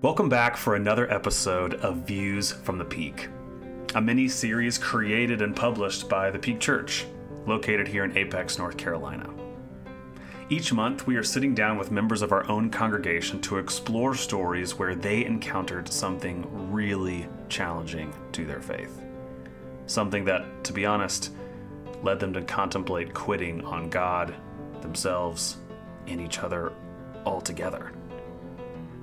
Welcome back for another episode of Views from the Peak, a mini series created and published by the Peak Church, located here in Apex, North Carolina. Each month, we are sitting down with members of our own congregation to explore stories where they encountered something really challenging to their faith. Something that, to be honest, led them to contemplate quitting on God, themselves, and each other altogether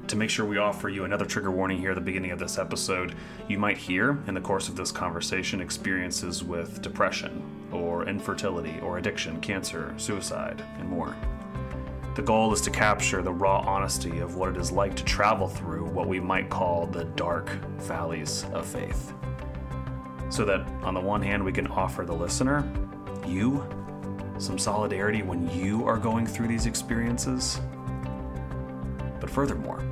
to make sure we offer you another trigger warning here at the beginning of this episode, you might hear in the course of this conversation experiences with depression, or infertility, or addiction, cancer, suicide, and more. The goal is to capture the raw honesty of what it is like to travel through what we might call the dark valleys of faith. So that, on the one hand, we can offer the listener, you, some solidarity when you are going through these experiences. But furthermore,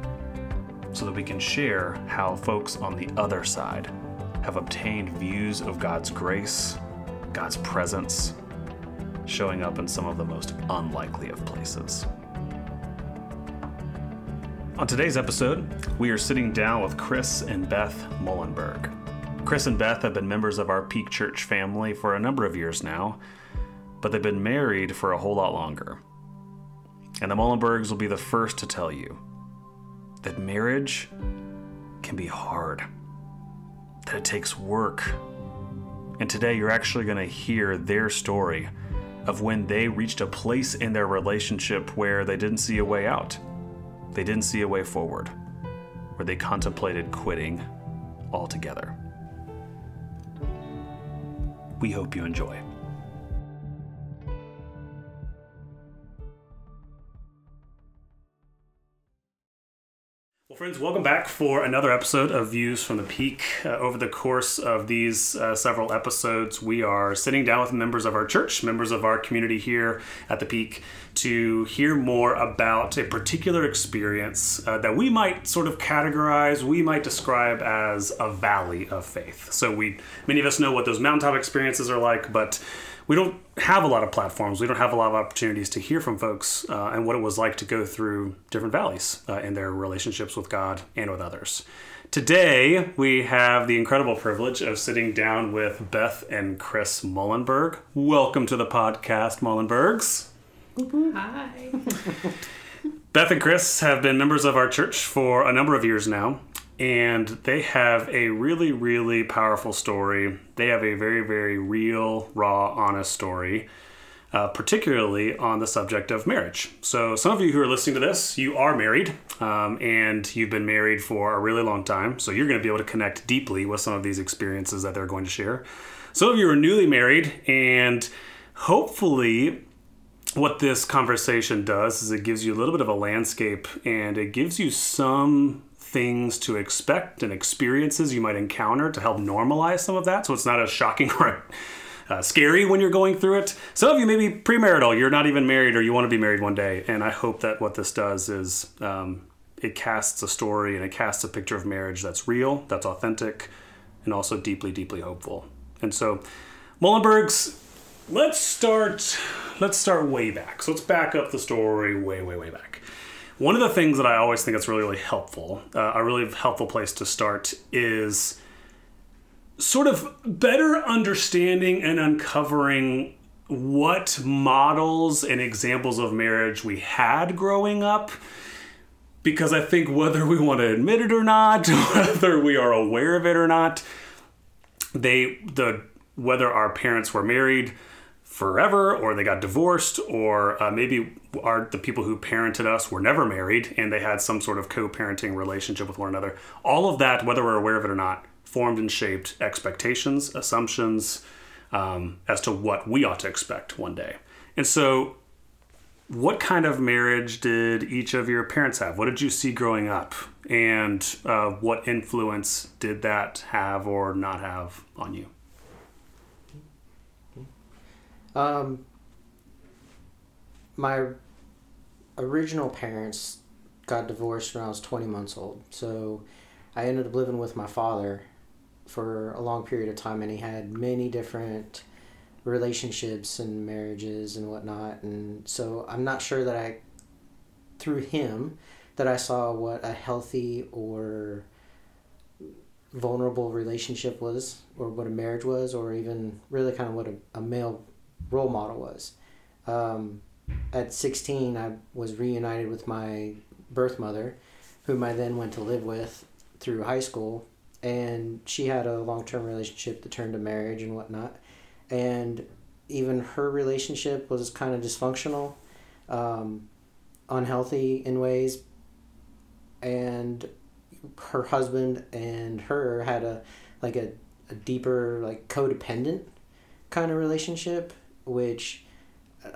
so that we can share how folks on the other side have obtained views of God's grace, God's presence, showing up in some of the most unlikely of places. On today's episode, we are sitting down with Kris and Beth Mullenberg. Kris and Beth have been members of our Peak Church family for a number of years now, but they've been married for a whole lot longer. And the Mullenbergs will be the first to tell you that marriage can be hard, that it takes work. And today you're actually going to hear their story of when they reached a place in their relationship where they didn't see a way out, they didn't see a way forward, where they contemplated quitting altogether. We hope you enjoy. Well, friends, welcome back for another episode of Views from the Peak. Uh, over the course of these uh, several episodes, we are sitting down with members of our church, members of our community here at the Peak, to hear more about a particular experience uh, that we might sort of categorize, we might describe as a valley of faith. So, we many of us know what those mountaintop experiences are like, but we don't have a lot of platforms. We don't have a lot of opportunities to hear from folks uh, and what it was like to go through different valleys uh, in their relationships with God and with others. Today, we have the incredible privilege of sitting down with Beth and Kris Mullenberg. Welcome to the podcast, Mullenbergs. Hi. Beth and Chris have been members of our church for a number of years now and they have a really, really powerful story. They have a very, very real, raw, honest story, uh, particularly on the subject of marriage. So, some of you who are listening to this, you are married, um, and you've been married for a really long time. So, you're going to be able to connect deeply with some of these experiences that they're going to share. Some of you are newly married, and hopefully, what this conversation does is it gives you a little bit of a landscape and it gives you some things to expect and experiences you might encounter to help normalize some of that so it's not as shocking or uh, scary when you're going through it. Some of you may be premarital, you're not even married, or you want to be married one day. And I hope that what this does is um, it casts a story and it casts a picture of marriage that's real, that's authentic, and also deeply, deeply hopeful. And so, Mullenbergs, let's start. Let's start way back. So let's back up the story way, way, way back. One of the things that I always think that's really, really helpful, uh, a really helpful place to start is sort of better understanding and uncovering what models and examples of marriage we had growing up. Because I think whether we want to admit it or not, whether we are aware of it or not, they the whether our parents were married forever or they got divorced or uh, maybe are the people who parented us were never married and they had some sort of co-parenting relationship with one another. All of that whether we're aware of it or not formed and shaped expectations assumptions um, as to what we ought to expect one day. And so what kind of marriage did each of your parents have? What did you see growing up? And uh, what influence did that have or not have on you um, my original parents got divorced when I was 20 months old. So I ended up living with my father for a long period of time, and he had many different relationships and marriages and whatnot. And so I'm not sure that I, through him, that I saw what a healthy or vulnerable relationship was, or what a marriage was, or even really kind of what a, a male role model was. Um, at 16, I was reunited with my birth mother, whom I then went to live with through high school. And she had a long term relationship that turned to marriage and whatnot. And even her relationship was kind of dysfunctional, um, unhealthy in ways. And her husband and her had a like a, a deeper like codependent kind of relationship which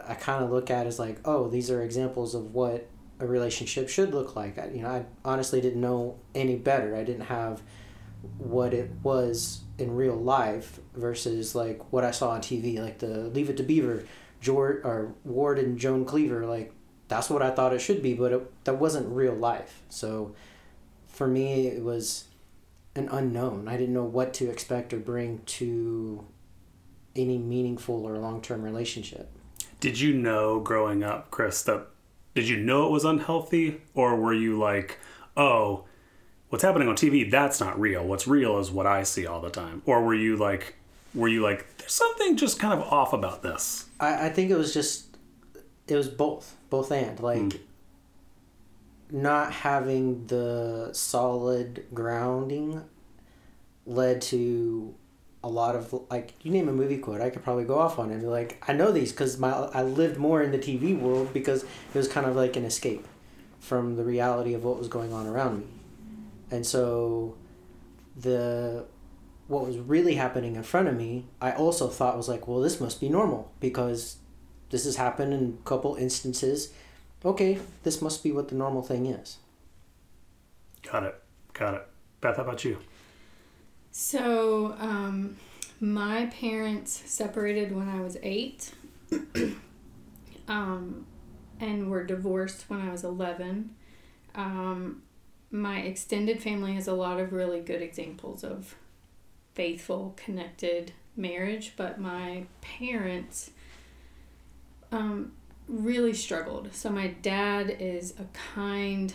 i kind of look at as like oh these are examples of what a relationship should look like. I, you know i honestly didn't know any better. I didn't have what it was in real life versus like what i saw on tv like the leave it to beaver george or ward and joan cleaver like that's what i thought it should be but it, that wasn't real life. So for me, it was an unknown. I didn't know what to expect or bring to any meaningful or long term relationship. Did you know growing up, Kris, that did you know it was unhealthy? Or were you like, oh, what's happening on TV, that's not real. What's real is what I see all the time. Or were you like, were you like, there's something just kind of off about this? I, I think it was just, it was both, both and. Like, mm not having the solid grounding led to a lot of like you name a movie quote I could probably go off on it and be like I know these because my I lived more in the TV world because it was kind of like an escape from the reality of what was going on around me and so the what was really happening in front of me I also thought was like well this must be normal because this has happened in a couple instances okay, this must be what the normal thing is. Got it. Got it. Beth, how about you? So, um, my parents separated when I was eight, um, and were divorced when I was 11. Um, my extended family has a lot of really good examples of faithful, connected marriage, but my parents um, really struggled. So, my dad is a kind,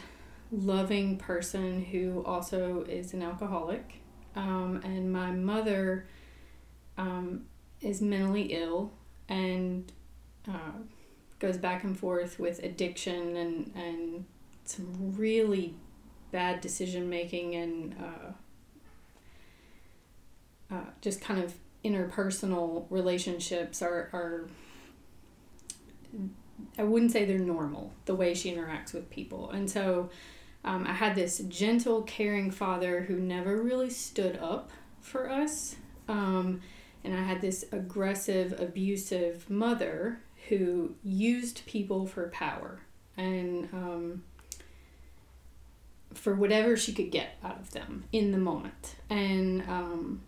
loving person who also is an alcoholic. Um, and my mother um, is mentally ill and uh, goes back and forth with addiction and, and some really bad decision making and uh, uh, just kind of interpersonal relationships are, are I wouldn't say they're normal the way she interacts with people. And so um, I had this gentle, caring father who never really stood up for us. Um, and I had this aggressive, abusive mother who used people for power and um, for whatever she could get out of them in the moment. And um,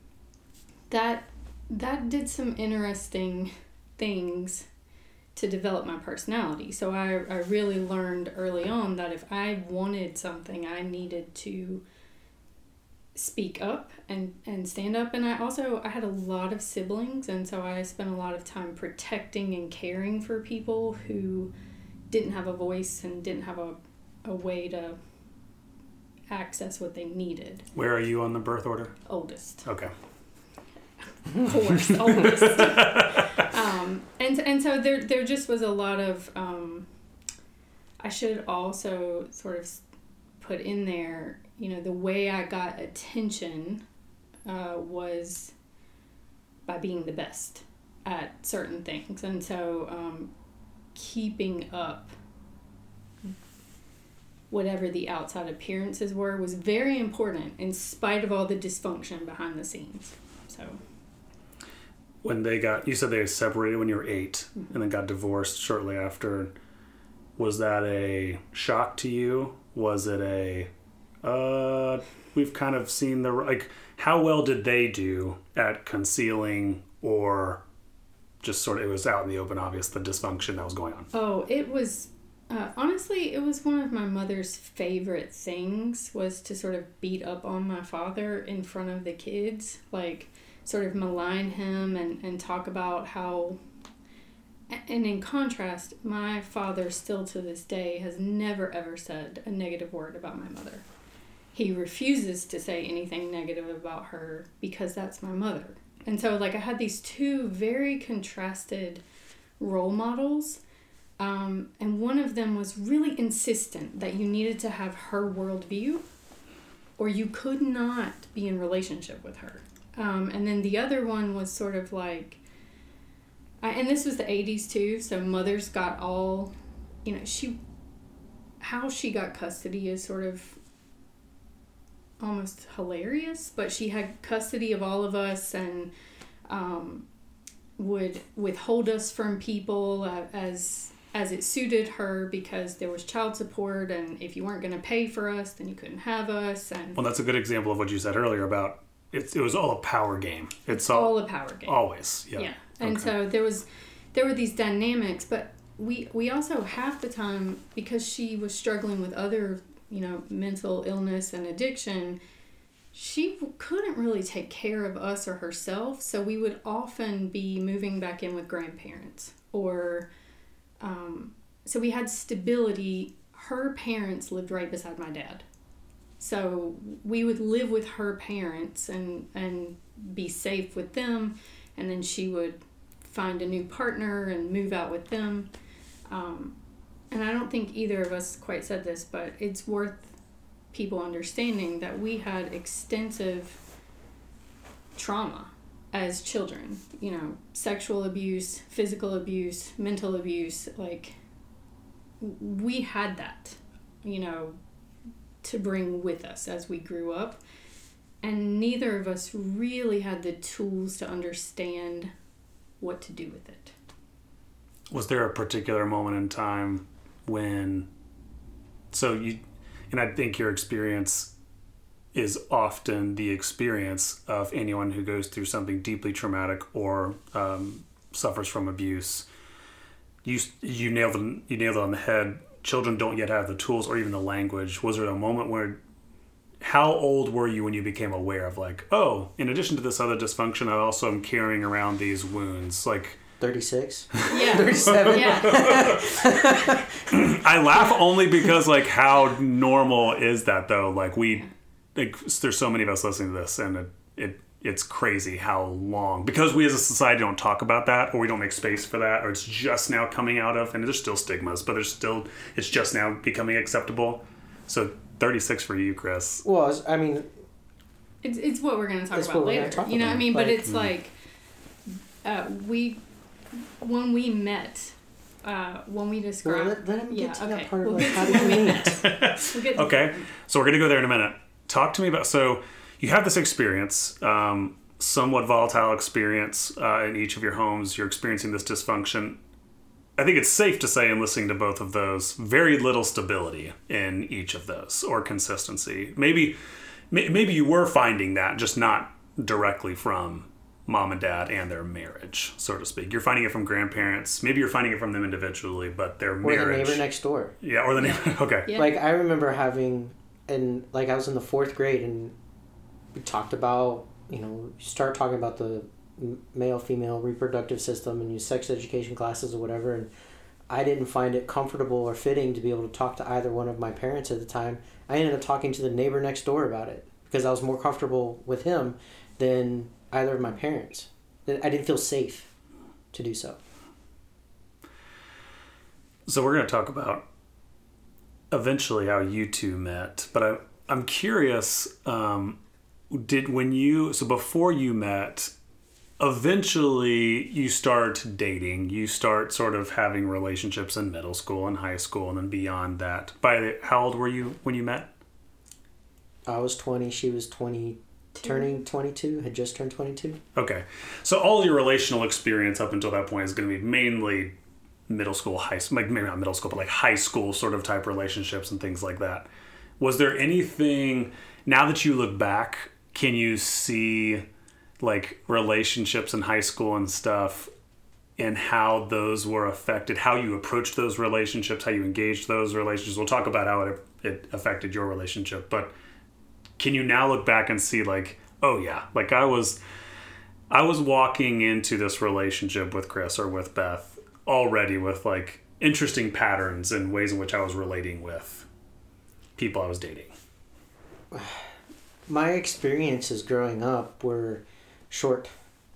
that that did some interesting things to develop my personality. So I, I really learned early on that if I wanted something, I needed to speak up and, and stand up. And I also, I had a lot of siblings. And so I spent a lot of time protecting and caring for people who didn't have a voice and didn't have a, a way to access what they needed. Where are you on the birth order? Oldest. Okay. Of course, oldest. um, and and so there there just was a lot of. Um, I should also sort of put in there, you know, the way I got attention uh, was by being the best at certain things, and so um, keeping up whatever the outside appearances were was very important in spite of all the dysfunction behind the scenes. So when they got you said they separated when you were 8 mm-hmm. and then got divorced shortly after. Was that a shock to you? Was it a uh we've kind of seen the like how well did they do at concealing or just sort of it was out in the open obvious the dysfunction that was going on? Oh it was uh, honestly it was one of my mother's favorite things was to sort of beat up on my father in front of the kids. Like sort of malign him and, and talk about how and in contrast, my father still to this day has never ever said a negative word about my mother. He refuses to say anything negative about her because that's my mother. And so, like, I had these two very contrasted role models. Um, and one of them was really insistent that you needed to have her worldview or you could not be in relationship with her. Um, and then the other one was sort of like, I, and this was the 80s too, so mothers got all, you know, she, how she got custody is sort of almost hilarious, but she had custody of all of us and um, would withhold us from people uh, as as it suited her because there was child support and if you weren't going to pay for us then you couldn't have us and Well, that's a good example of what you said earlier about it. It was all a power game. It's all, all a power game always. Yeah. yeah and Okay. so there was there were these dynamics but we we also half the time because she was struggling with other you know mental illness and addiction she couldn't really take care of us or herself so we would often be moving back in with grandparents or um, so we had stability her parents lived right beside my dad so we would live with her parents and and be safe with them. And then she would find a new partner and move out with them. Um, and i don't think either of us quite said this but it's worth people understanding that we had extensive trauma as children you know sexual abuse physical abuse mental abuse like we had that you know to bring with us as we grew up and neither of us really had the tools to understand what to do with it Was there a particular moment in time when, so you, and I think your experience is often the experience of anyone who goes through something deeply traumatic or um, suffers from abuse. You you nailed you nailed it on the head. Children don't yet have the tools or even the language. Was there a moment where how old were you when you became aware of like, oh, in addition to this other dysfunction, I also am carrying around these wounds? Like 36? yeah 37? yeah I laugh only because like how normal is that though? Like we, like there's so many of us listening to this, and it, it it's crazy how long because we as a society don't talk about that or we don't make space for that or it's just now coming out of and there's still stigmas but there's still it's just now becoming acceptable so 36 for you kris Well, I mean, It's, it's what we're going to talk about what we're gonna later. talk you know what I about, mean? but like- it's like uh, we when we met uh, when we well, described let, let him get yeah, to okay. that part of We'll like, how did we meet? We'll get to okay so we're gonna go there in a minute talk to me about so you have this experience um, somewhat volatile experience uh, in each of your homes. You're experiencing this dysfunction. I think it's safe to say in listening to both of those very little stability in each of those or consistency. Maybe may- maybe you were finding that just not directly from mom and dad and their marriage so to speak. You're finding it from grandparents. Maybe you're finding it from them individually but their marriage Or the neighbor next door. yeah or the neighbor okay. Yeah. Like, I remember having, and like, I was in the fourth grade and we talked about, you know, start talking about the male female reproductive system and use sex education classes or whatever. And I didn't find it comfortable or fitting to be able to talk to either one of my parents at the time. I ended up talking to the neighbor next door about it because I was more comfortable with him than either of my parents. I didn't feel safe to do so. So we're going to talk about eventually how you two met, but I, I'm curious. Um, did when you so before you met, eventually you start dating, you start sort of having relationships in middle school and high school, and then beyond that. By the, how old were you when you met? I was 20, she was 20, turning 22, had just turned 22. Okay, so all your relational experience up until that point is going to be mainly middle school, high school like maybe not middle school, but like high school sort of type relationships and things like that. Was there anything now that you look back? Can you see like relationships in high school and stuff, and how those were affected? How you approached those relationships? How you engaged those relationships? We'll talk about how it it affected your relationship, but can you now look back and see like, oh yeah, like I was I was walking into this relationship with Kris or with Beth already with like interesting patterns and ways in which I was relating with people I was dating. My experiences growing up were short.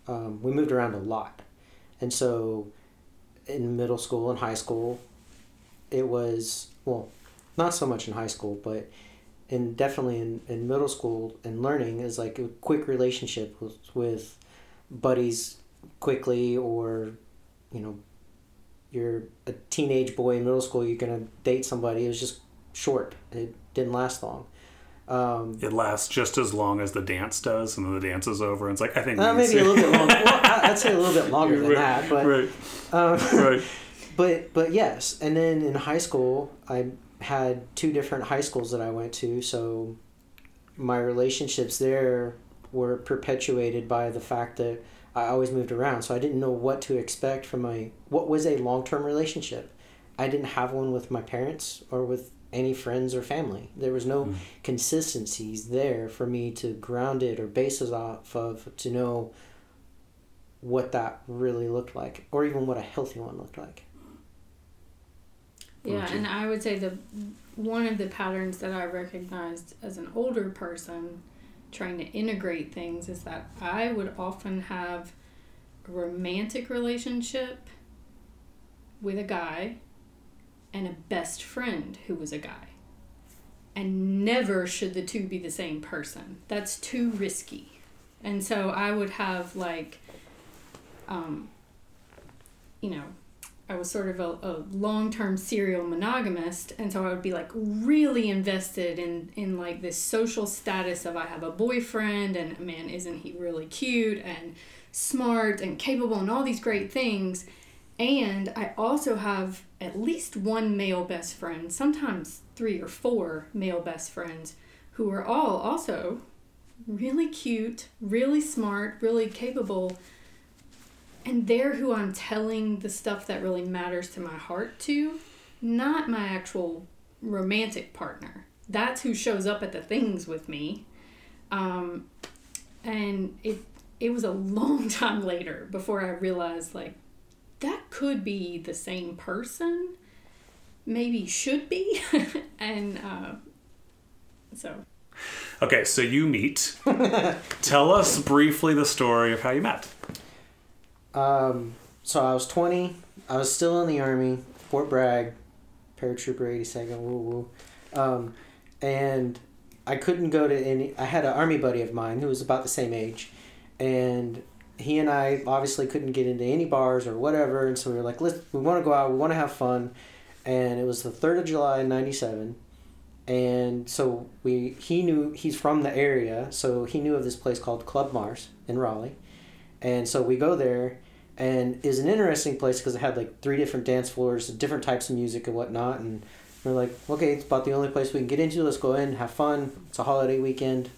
Um, we moved around a lot. And so in middle school and high school, it was, well, not so much in high school, but in definitely in, in middle school and learning is like a quick relationship with, with buddies quickly or, you know, you're a teenage boy in middle school, you're going to date somebody. It was just short. It didn't last long. Um, It lasts just as long as the dance does, and then the dance is over, and it's like I think uh, maybe a little bit longer. Well, I'd say a little bit longer than right, that, but right, um, right. but but yes. And then in high school, I had two different high schools that I went to, so my relationships there were perpetuated by the fact that I always moved around, so I didn't know what to expect from my what was a long term relationship. I didn't have one with my parents or with any friends or family. There was no hmm. consistencies there for me to ground it or base it off of to know what that really looked like, or even what a healthy one looked like. Yeah, and I would say the one of the patterns that I recognized as an older person trying to integrate things is that I would often have a romantic relationship with a guy and a best friend who was a guy. And never should the two be the same person. That's too risky. And so I would have like um you know, I was sort of a, a long term serial monogamist, and so I would be like really invested in in like this social status of I have a boyfriend, and man, isn't he really cute and smart and capable and all these great things. And I also have at least one male best friend, sometimes three or four male best friends, who are all also really cute, really smart, really capable and they're who I'm telling the stuff that really matters to my heart to, not my actual romantic partner. That's who shows up at the things with me. Um, and it it was a long time later before I realized like that could be the same person, maybe should be, and uh, so Okay, so you meet. Tell us briefly the story of how you met. Um, so I was 20. I was still in the Army, Fort Bragg, paratrooper 82nd, woo woo. Um, and I couldn't go to any. I had an Army buddy of mine who was about the same age. And he and I obviously couldn't get into any bars or whatever. And so we were like, let's, we want to go out, we want to have fun. And it was the 3rd of July, 97. And so we, he knew, he's from the area, so he knew of this place called Club Mars in Raleigh. And so we go there, and is an interesting place because it had like three different dance floors, different types of music and whatnot. And we're like, okay, it's about the only place we can get into. Let's go in, have fun. It's a holiday weekend.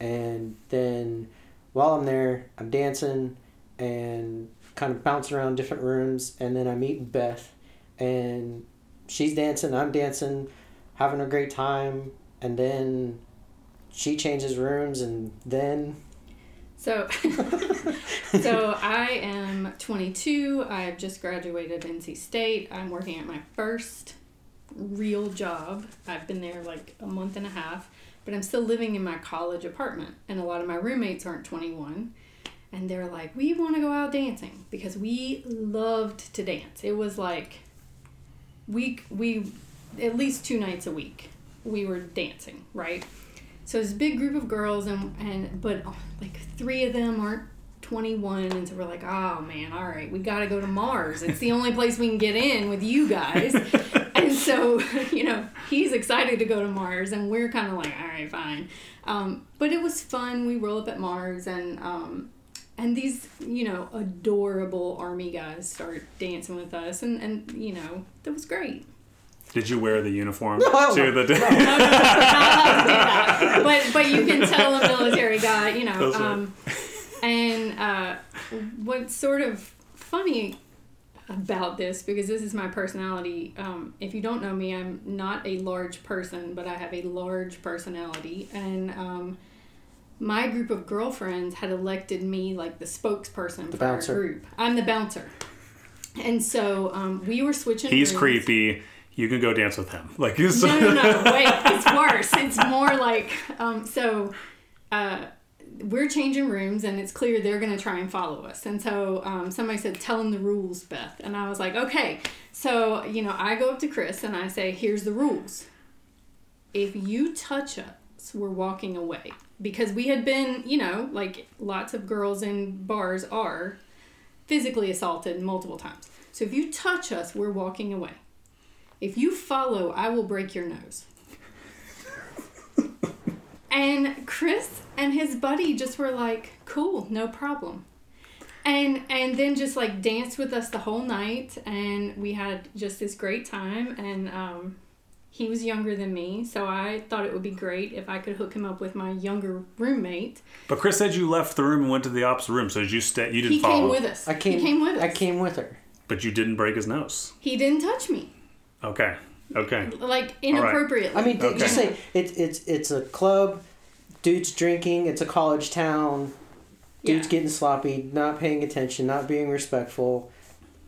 And then while I'm there, I'm dancing and kind of bouncing around different rooms. And then I meet Beth, and she's dancing, I'm dancing, having a great time. And then she changes rooms, and then So, so I am 22. I've just graduated NC State. I'm working at my first real job. I've been there like a month and a half, but I'm still living in my college apartment, and a lot of my roommates aren't 21. And they're like, we want to go out dancing because we loved to dance. It was like week we at least two nights a week we were dancing, right? So it's a big group of girls, and and but oh, like three of them aren't 21, and so we're like, oh man, all right, we got to go to Mars. It's the only place we can get in with you guys. and so you know he's excited to go to Mars, and we're kind of like, all right, fine. Um, but it was fun. We roll up at Mars, and um, and these you know adorable army guys start dancing with us, and and you know that was great. Did you wear the uniform No. to the? not allowed to do that. But but you can tell a military guy, you know. Um, and uh, what's sort of funny about this, because this is my personality. Um, if you don't know me, I'm not a large person, but I have a large personality, and um, my group of girlfriends had elected me like the spokesperson The for bouncer. our group. I'm the bouncer. And so um, we were switching. He's rooms. creepy. You can go dance with him. Like No, no, no. Wait, it's worse. It's more like um, so. Uh, we're changing rooms, and it's clear they're going to try and follow us. And so um, somebody said, "Tell them the rules, Beth." And I was like, "Okay." So you know, I go up to Kris and I say, "Here's the rules. If you touch us, we're walking away." Because we had been, you know, like lots of girls in bars are physically assaulted multiple times. So if you touch us, we're walking away. If you follow, I will break your nose. And Kris and his buddy just were like, "Cool, no problem." And and then just like danced with us the whole night and we had just this great time and um he was younger than me, so I thought it would be great if I could hook him up with my younger roommate. But Kris said you left the room and went to the opposite room. So did you stay? You didn't He follow. came with us. I came. He came with us. I came with her. But you didn't break his nose. He didn't touch me. Okay. Okay. Like inappropriately. I mean, Okay. just say it's it's it's a club. Dudes drinking. It's a college town. Dudes Yeah. getting sloppy, not paying attention, not being respectful.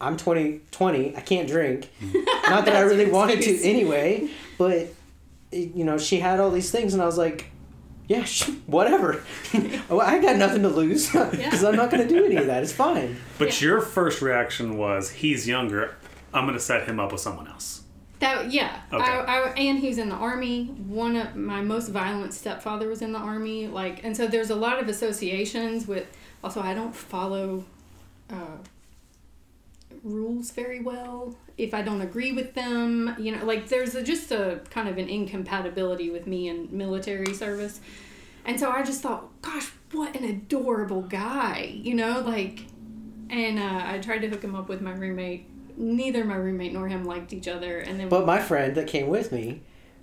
I'm 20, 20 I can't drink. not that I really wanted to anyway, but it- you know, she had all these things, and I was like, yeah, sh- whatever. Well, I got nothing to lose because I'm not going to do any of that. It's fine. But your first reaction was, he's younger. I'm going to set him up with someone else. That yeah, Okay. I, I, and he was in the army. One of my most violent stepfather was in the army. Like, and so there's a lot of associations with. Also, I don't follow uh, rules very well. If I don't agree with them, you know, like there's a, just a kind of an incompatibility with me and military service. And so I just thought, gosh, what an adorable guy, you know, like. And uh, I tried to hook him up with my roommate. Neither my roommate nor him liked each other, and then But my friend that came with me,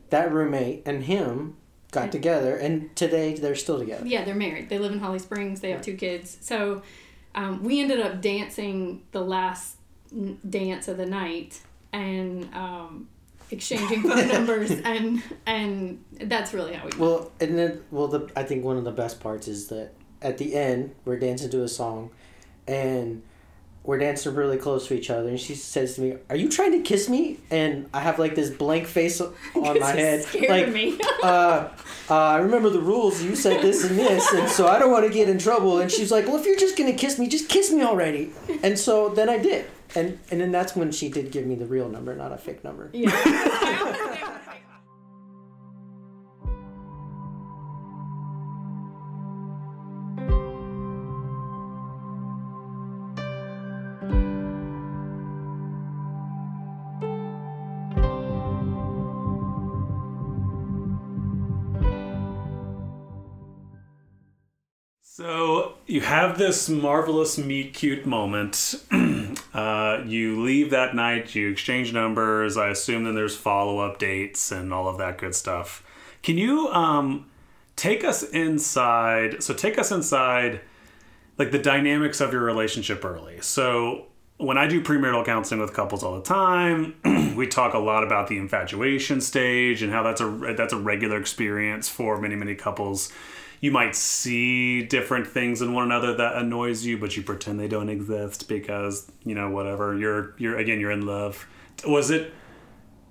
that roommate and him got together, and today they're still together. Yeah, they're married. They live in Holly Springs. They have two kids. So um, we ended up dancing the last n- dance of the night and um, exchanging phone numbers, and and that's really how we. met. Well, and then, well, the I think one of the best parts is that at the end we're dancing to a song, and we're dancing really close to each other, and she says to me, "Are you trying to kiss me?" And I have like this blank face on my head, like, me. uh, uh, I remember the rules. You said this and this, and so I don't want to get in trouble. And she's like, "Well, if you're just gonna kiss me, just kiss me already." And so then I did, and and then that's when she did give me the real number, not a fake number. yeah. have this marvelous meet cute moment. uh, you leave that night, you exchange numbers. I assume then there's follow up dates and all of that good stuff. Can you um, take us inside? So take us inside, like the dynamics of your relationship early. So when I do premarital counseling with couples all the time, we talk a lot about the infatuation stage and how that's a that's a regular experience for many many couples. You might see different things in one another that annoys you, but you pretend they don't exist because you know whatever you're you're again you're in love. Was it?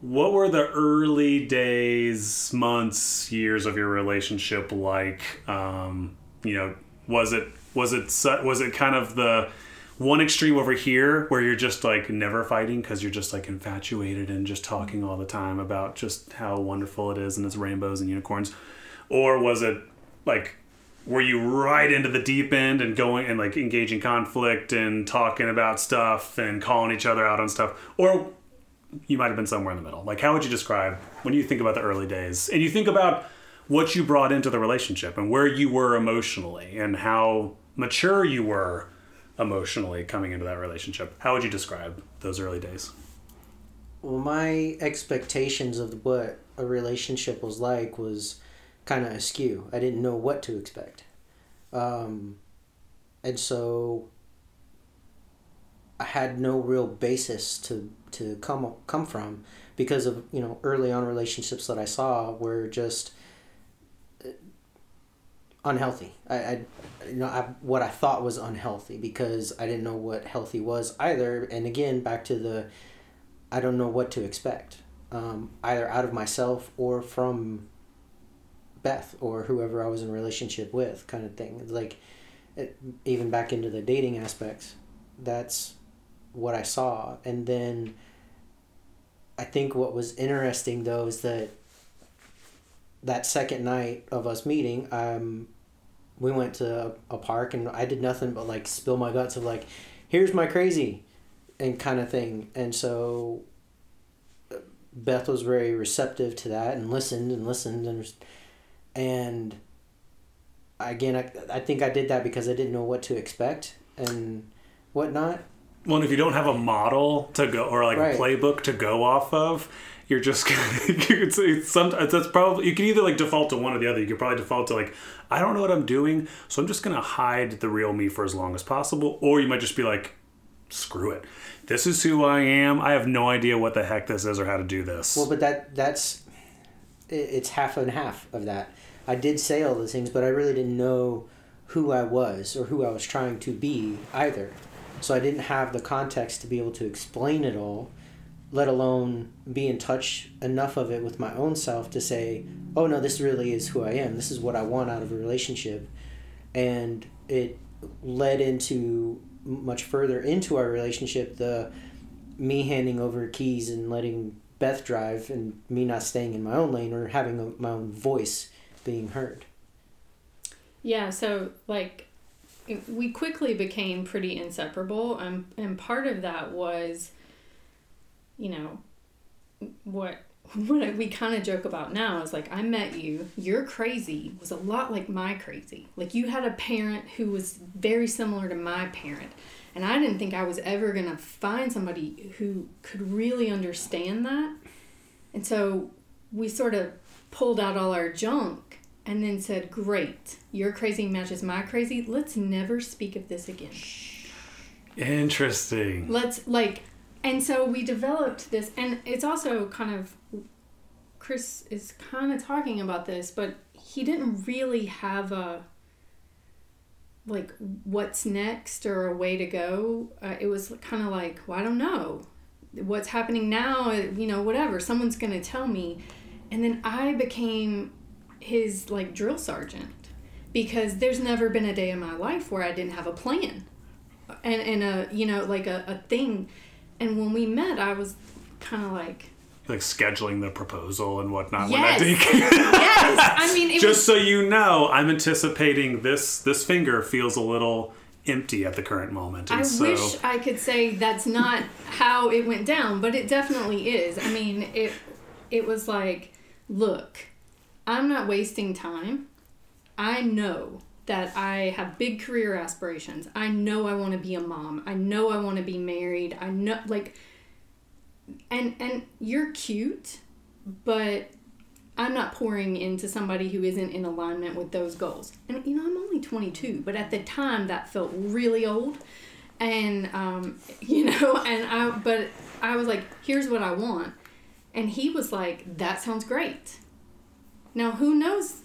What were the early days, months, years of your relationship like? Um, you know, was it was it was it kind of the one extreme over here where you're just like never fighting because you're just like infatuated and just talking all the time about just how wonderful it is and its rainbows and unicorns, or was it like were you right into the deep end and going and like engaging conflict and talking about stuff and calling each other out on stuff? Or you might have been somewhere in the middle. Like how would you describe when you think about the early days? And you think about what you brought into the relationship and where you were emotionally and how mature you were emotionally coming into that relationship. How would you describe those early days? Well, my expectations of what a relationship was like was kind of askew. I didn't know what to expect. Um, and so I had no real basis to, to come come from because of, you know, early on relationships that I saw were just uh, unhealthy. I, I you know, I, what I thought was unhealthy because I didn't know what healthy was either. And again, back to the, I don't know what to expect, um, either out of myself or from Beth or whoever I was in relationship with, kind of thing. Like, it, even back into the dating aspects, that's what I saw. And then I think what was interesting though is that that second night of us meeting, um, we went to a, park and I did nothing but like spill my guts of like, here's my crazy, and kind of thing. And so uh, Beth was very receptive to that and listened and listened and and again I, I think I did that because I didn't know what to expect and whatnot. Well, and if you don't have a model to go or like right. a playbook to go off of, you're just gonna it's, it's some that's probably you can either like default to one or the other. You could probably default to like i don't know what i'm doing so i'm just gonna hide the real me for as long as possible or you might just be like screw it. This is who i am. I have no idea what the heck this is or how to do this. Well but that that's it's half and half of that i did say all those things but i really didn't know who i was or who i was trying to be either so i didn't have the context to be able to explain it all let alone be in touch enough of it with my own self to say, oh no, this really is who I am. This is what I want out of a relationship. And it led into much further into our relationship the me handing over keys and letting Beth drive and me not staying in my own lane or having a, my own voice being heard. Yeah, so like we quickly became pretty inseparable um, and part of that was you know, what what we kind of joke about now is like I met you, your crazy was a lot like my crazy. Like you had a parent who was very similar to my parent. And I didn't think I was ever going to find somebody who could really understand that. And so we sort of pulled out all our junk and then said, Great, your crazy matches my crazy. Let's never speak of this again. Interesting. Let's, like, and so we developed this and it's also kind of kris is kind of talking about this but he didn't really have a like what's next or a way to go uh, it was kind of like well i don't know what's happening now you know whatever someone's gonna tell me and then i became his like drill sergeant. Because there's never been a day in my life where i didn't have a plan. And, and a you know like a, a thing. And when we met, I was kind of like like scheduling the proposal and whatnot yes. when that day yes! I mean just was... so you know i'm anticipating this this finger feels a little empty at the current moment and i so... wish i could say that's not how it went down but it definitely is. I mean it it was like look i'm not wasting time i know that I have big career aspirations. I know I want to be a mom. I know I want to be married. I know like and and you're cute, but I'm not pouring into somebody who isn't in alignment with those goals. And you know, I'm only 22, but at the time that felt really old. And um, you know, and I but I was like, here's what I want. And he was like, that sounds great. Now, who knows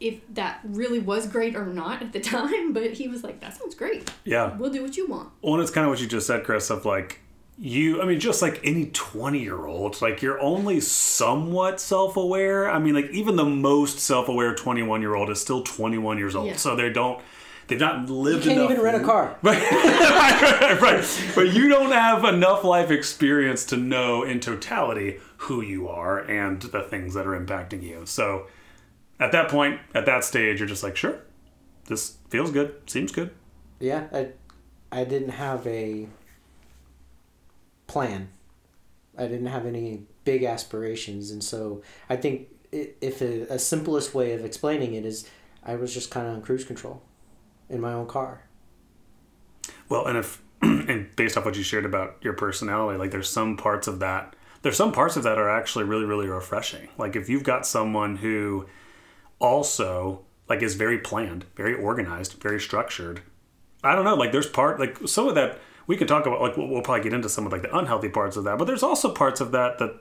if that really was great or not at the time, but he was like, that sounds great. Yeah. We'll do what you want. Well, and it's kind of what you just said, Kris, of like, you, I mean, just like any 20 year old, like you're only somewhat self aware. I mean, like even the most self aware 21 year old is still 21 years old. Yeah. So they don't, they've not lived you can't enough. even rent a car. Right. right, right. But you don't have enough life experience to know in totality who you are and the things that are impacting you. So, at that point, at that stage, you're just like, sure, this feels good, seems good. Yeah, I, I didn't have a plan. I didn't have any big aspirations, and so I think if a, a simplest way of explaining it is, I was just kind of on cruise control, in my own car. Well, and if and based off what you shared about your personality, like there's some parts of that. There's some parts of that are actually really, really refreshing. Like if you've got someone who also like is very planned, very organized, very structured. I don't know, like there's part like some of that we can talk about like we'll, we'll probably get into some of like the unhealthy parts of that, but there's also parts of that that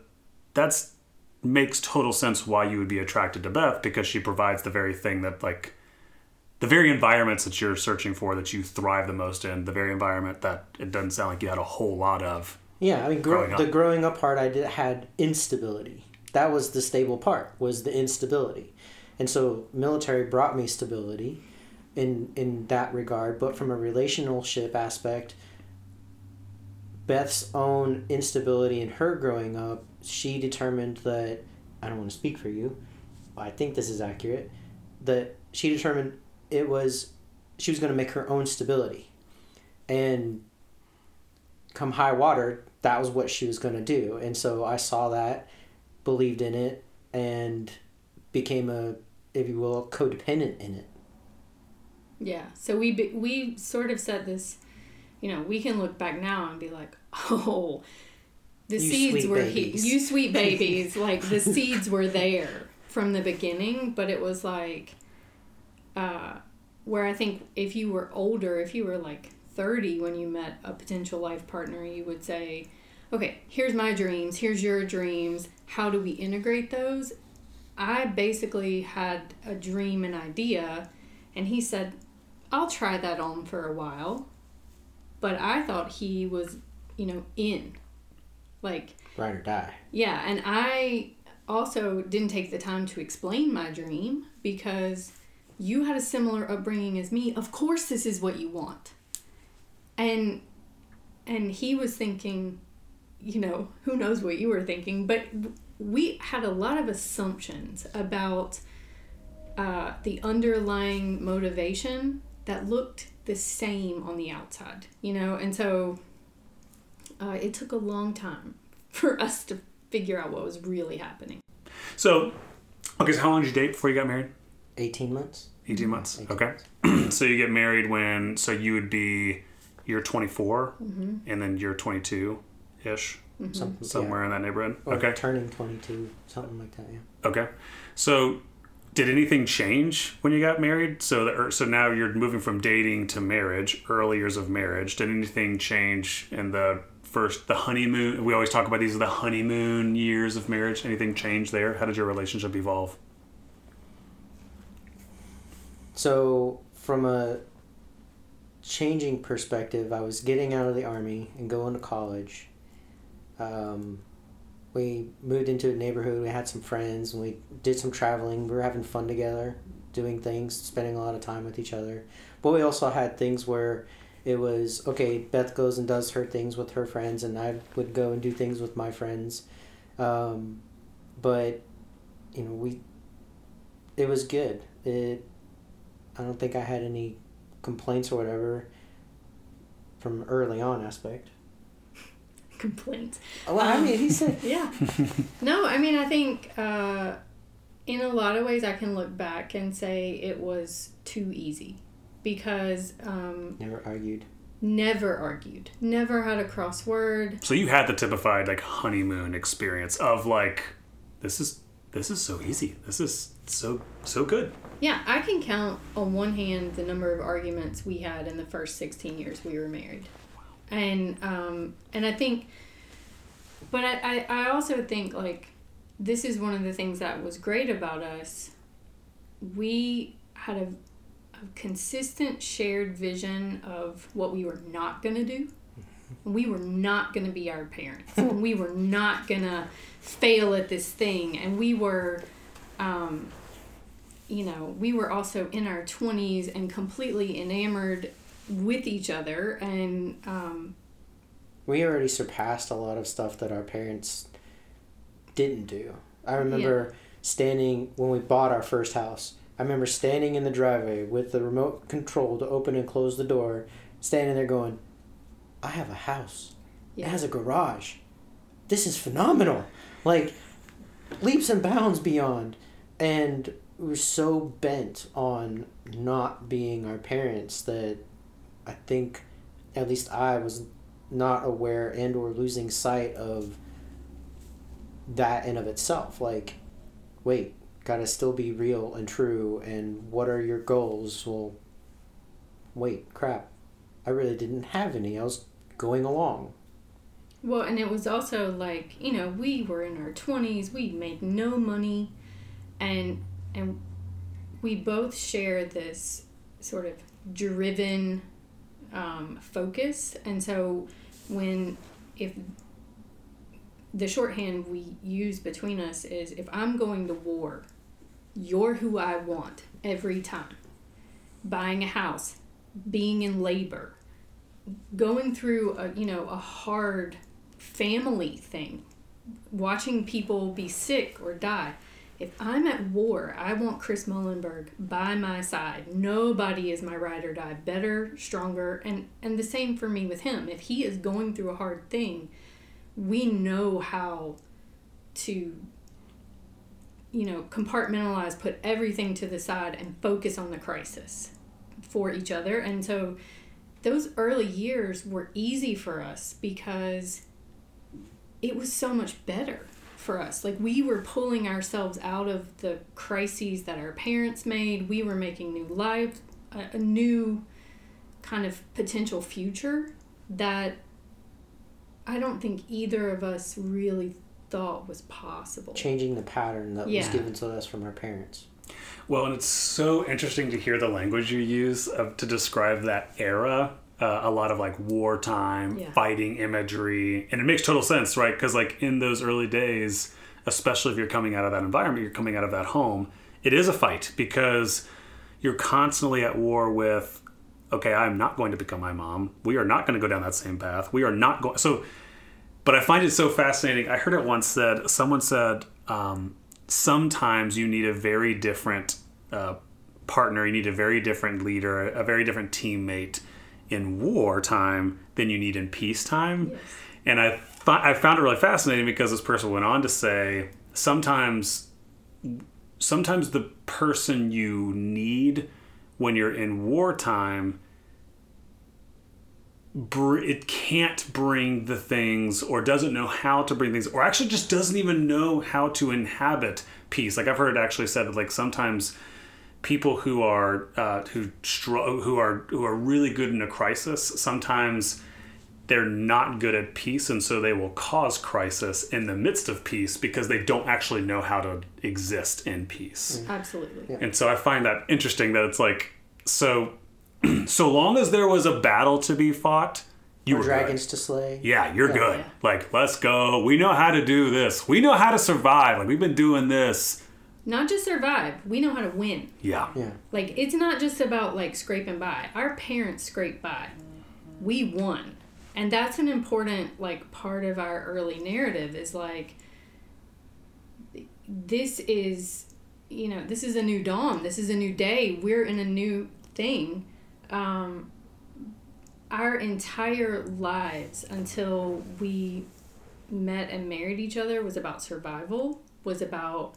that's makes total sense why you would be attracted to Beth because she provides the very thing that like the very environments that you're searching for that you thrive the most in, the very environment that it doesn't sound like you had a whole lot of. Yeah, I mean, grow, Growing the growing up part, I did had instability. That was the stable part. Was the instability, and so military brought me stability, in in that regard. But from a relationship aspect, Beth's own instability in her growing up, she determined that I don't want to speak for you. but I think this is accurate. That she determined it was she was going to make her own stability, and come high water, that was what she was going to do. And so I saw that, believed in it, and became a, if you will, codependent in it. Yeah. So we be, we sort of said this, you know, we can look back now and be like, oh, the You seeds were babies. he, you sweet babies, like the seeds were there from the beginning, but it was like, uh, where I think if you were older, if you were like 30 when you met a potential life partner, you would say, okay, here's my dreams, here's your dreams, how do we integrate those? I basically had a dream and idea, and he said, I'll try that on for a while. But I thought he was, you know, in. Like, Ride or die. yeah, and I also didn't take the time to explain my dream because you had a similar upbringing as me. Of course this is what you want. And and he was thinking, you know, who knows what you were thinking, but we had a lot of assumptions about uh, the underlying motivation that looked the same on the outside, you know, and so uh, it took a long time for us to figure out what was really happening. So, okay, so how long did you date before you got married? 18 months. 18 months. 18 Okay. so you get married when, so you would be, you're 24 Mm-hmm. and then you're 22 ish, Something, somewhere in that neighborhood. Or Okay. turning 22, something like that, yeah. Okay. So, did anything change when you got married? So that, or, so now you're moving from dating to marriage, early years of marriage. Did anything change in the first the honeymoon? We always talk about these are the honeymoon years of marriage. Anything change there? How did your relationship evolve? So, from a changing perspective, I was getting out of the army and going to college. Um, we moved into a neighborhood. We had some friends, and we did some traveling. We were having fun together, doing things, spending a lot of time with each other. But we also had things where it was okay. Beth goes and does her things with her friends, and I would go and do things with my friends. Um, but you know, we it was good. It I don't think I had any complaints or whatever from early on aspect. Complaints. Well, I mean, he said Yeah. no, I mean, I think uh, in a lot of ways I can look back and say it was too easy because um, never argued. never argued, never had a crossword. So you had the typified like honeymoon experience of like, this is this is so easy. This is so so good. Yeah, I can count on one hand the number of arguments we had in the first 16 years we were married. Wow. And um, and I think but I, I, I also think like this is one of the things that was great about us. We had a, a consistent shared vision of what we were not gonna do. We were not gonna be our parents. we were not gonna fail at this thing and we were um, you know, we were also in our 20s and completely enamored with each other. And um, We already surpassed a lot of stuff that our parents didn't do. I remember standing when we bought our first house. I remember standing in the driveway with the remote control to open and close the door, standing there going, I have a house. It has a garage. This is phenomenal. Like leaps and bounds beyond. And were so bent on not being our parents that I think at least I was not aware and or losing sight of that in of itself. Like, wait, gotta still be real and true and what are your goals? Well wait, crap. I really didn't have any. I was going along. Well, and it was also like, you know, we were in our 20s, we made no money and and we both share this sort of driven um, focus. And so when if the shorthand we use between us is if i'm going to war you're who i want every time. Buying a house being in labor going through a you know a hard family thing watching people be sick or die if I'm at war, I want Kris Mullenberg by my side. Nobody is my ride or die. Better, stronger, and and the same for me with him. If he is going through a hard thing, we know how to you know compartmentalize, put everything to the side, and focus on the crisis for each other. And so those early years were easy for us because it was so much better for us. Like we were pulling ourselves out of the crises that our parents made. We were making new life, a, a new kind of potential future that I don't think either of us really thought was possible. Changing the pattern that Yeah. was given to us from our parents. Well, and it's so interesting to hear the language you use of, to describe that era. Uh, a lot of like wartime Yeah. fighting imagery, and it makes total sense, right? Because like in those early days, especially if you're coming out of that environment, you're coming out of that home, it is a fight because you're constantly at war with. Okay, I'm not going to become my mom. We are not going to go down that same path. We are not going. So, but I find it so fascinating. I heard it once said. Someone said. Um, sometimes you need a very different uh, partner, you need a very different leader, a very different teammate in wartime than you need in peacetime. Yes. And I, I found it really fascinating because this person went on to say sometimes sometimes the person you need when you're in wartime br- it can't bring the things or doesn't know how to bring things or actually just doesn't even know how to inhabit peace like i've heard it actually said that like sometimes people who are uh, who str- who are who are really good in a crisis sometimes they're not good at peace and so they will cause crisis in the midst of peace because they don't actually know how to exist in peace Absolutely. and so I find that interesting that it's like so so long as there was a battle to be fought, you Or were dragons good. to slay. Yeah, you're Yeah. good. Yeah. Like, let's go. We know how to do this. We know how to survive. Like we've been doing this. Not just survive, we know how to win. Yeah. Yeah. Like it's not just about like scraping by. Our parents scraped by. We won. And that's an important like part of our early narrative is like this is you know, this is a new dawn. This is a new day. We're in a new thing. Um our entire lives until we met and married each other was about survival, was about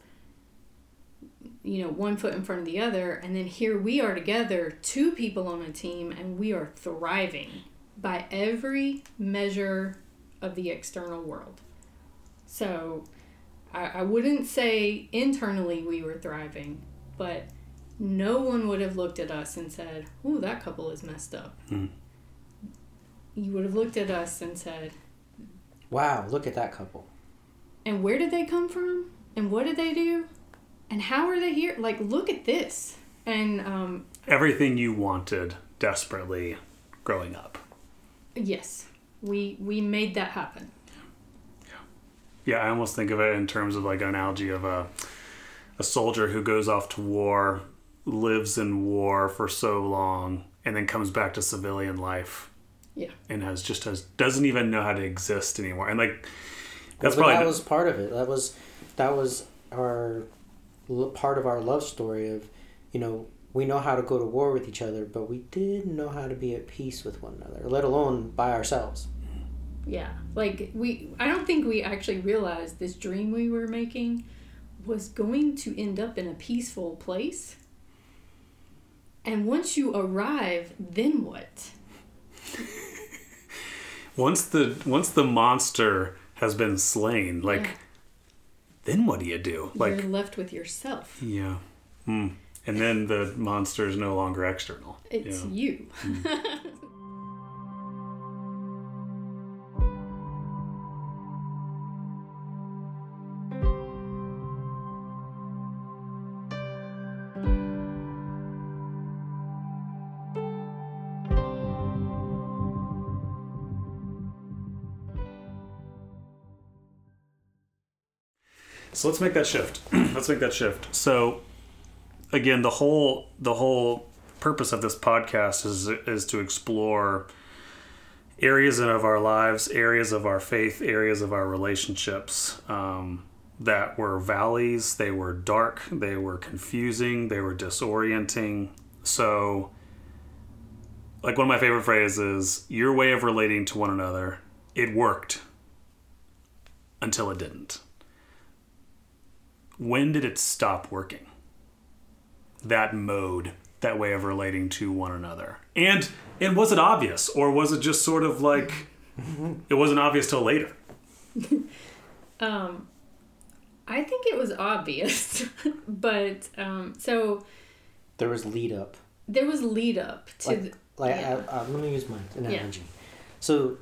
you know, one foot in front of the other. And then here we are together, two people on a team, and we are thriving by every measure of the external world. So I, I wouldn't say internally we were thriving, but no one would have looked at us and said, Ooh, that couple is messed up. Hmm. You would have looked at us and said, Wow, look at that couple. and where did they come from and what did they do and how are they here like look at this and um Everything you wanted desperately growing up. yes we we made that happen Yeah, I almost think of it in terms of like an analogy of a a soldier who goes off to war, lives in war for so long, and then comes back to civilian life. Yeah. And has just has doesn't even know how to exist anymore. And like that's Well, probably that was part of it. That was that was our l- part of our love story of, you know, we know how to go to war with each other, but we didn't know how to be at peace with one another, let alone by ourselves. yeah like we i don't think we actually realized this dream we were making was going to end up in a peaceful place and once you arrive then what once the once the monster has been slain, like Yeah. Then what do you do? Like you're left with yourself yeah. Hmm. And then the monster is no longer external. it's yeah. you So let's make that shift. let's make that shift. So again, the whole the whole purpose of this podcast is is to explore areas of our lives, areas of our faith, areas of our relationships um, that were valleys. They were dark. They were confusing. They were disorienting. So, like one of my favorite phrases, your way of relating to one another, it worked until it didn't. When did it stop working? That mode, that way of relating to one another. And and was it obvious or was it just sort of like it wasn't obvious till later? Um I think it was obvious, but um so There was lead up. there was lead up to Like, the, like yeah. I, I'm gonna use my analogy. So,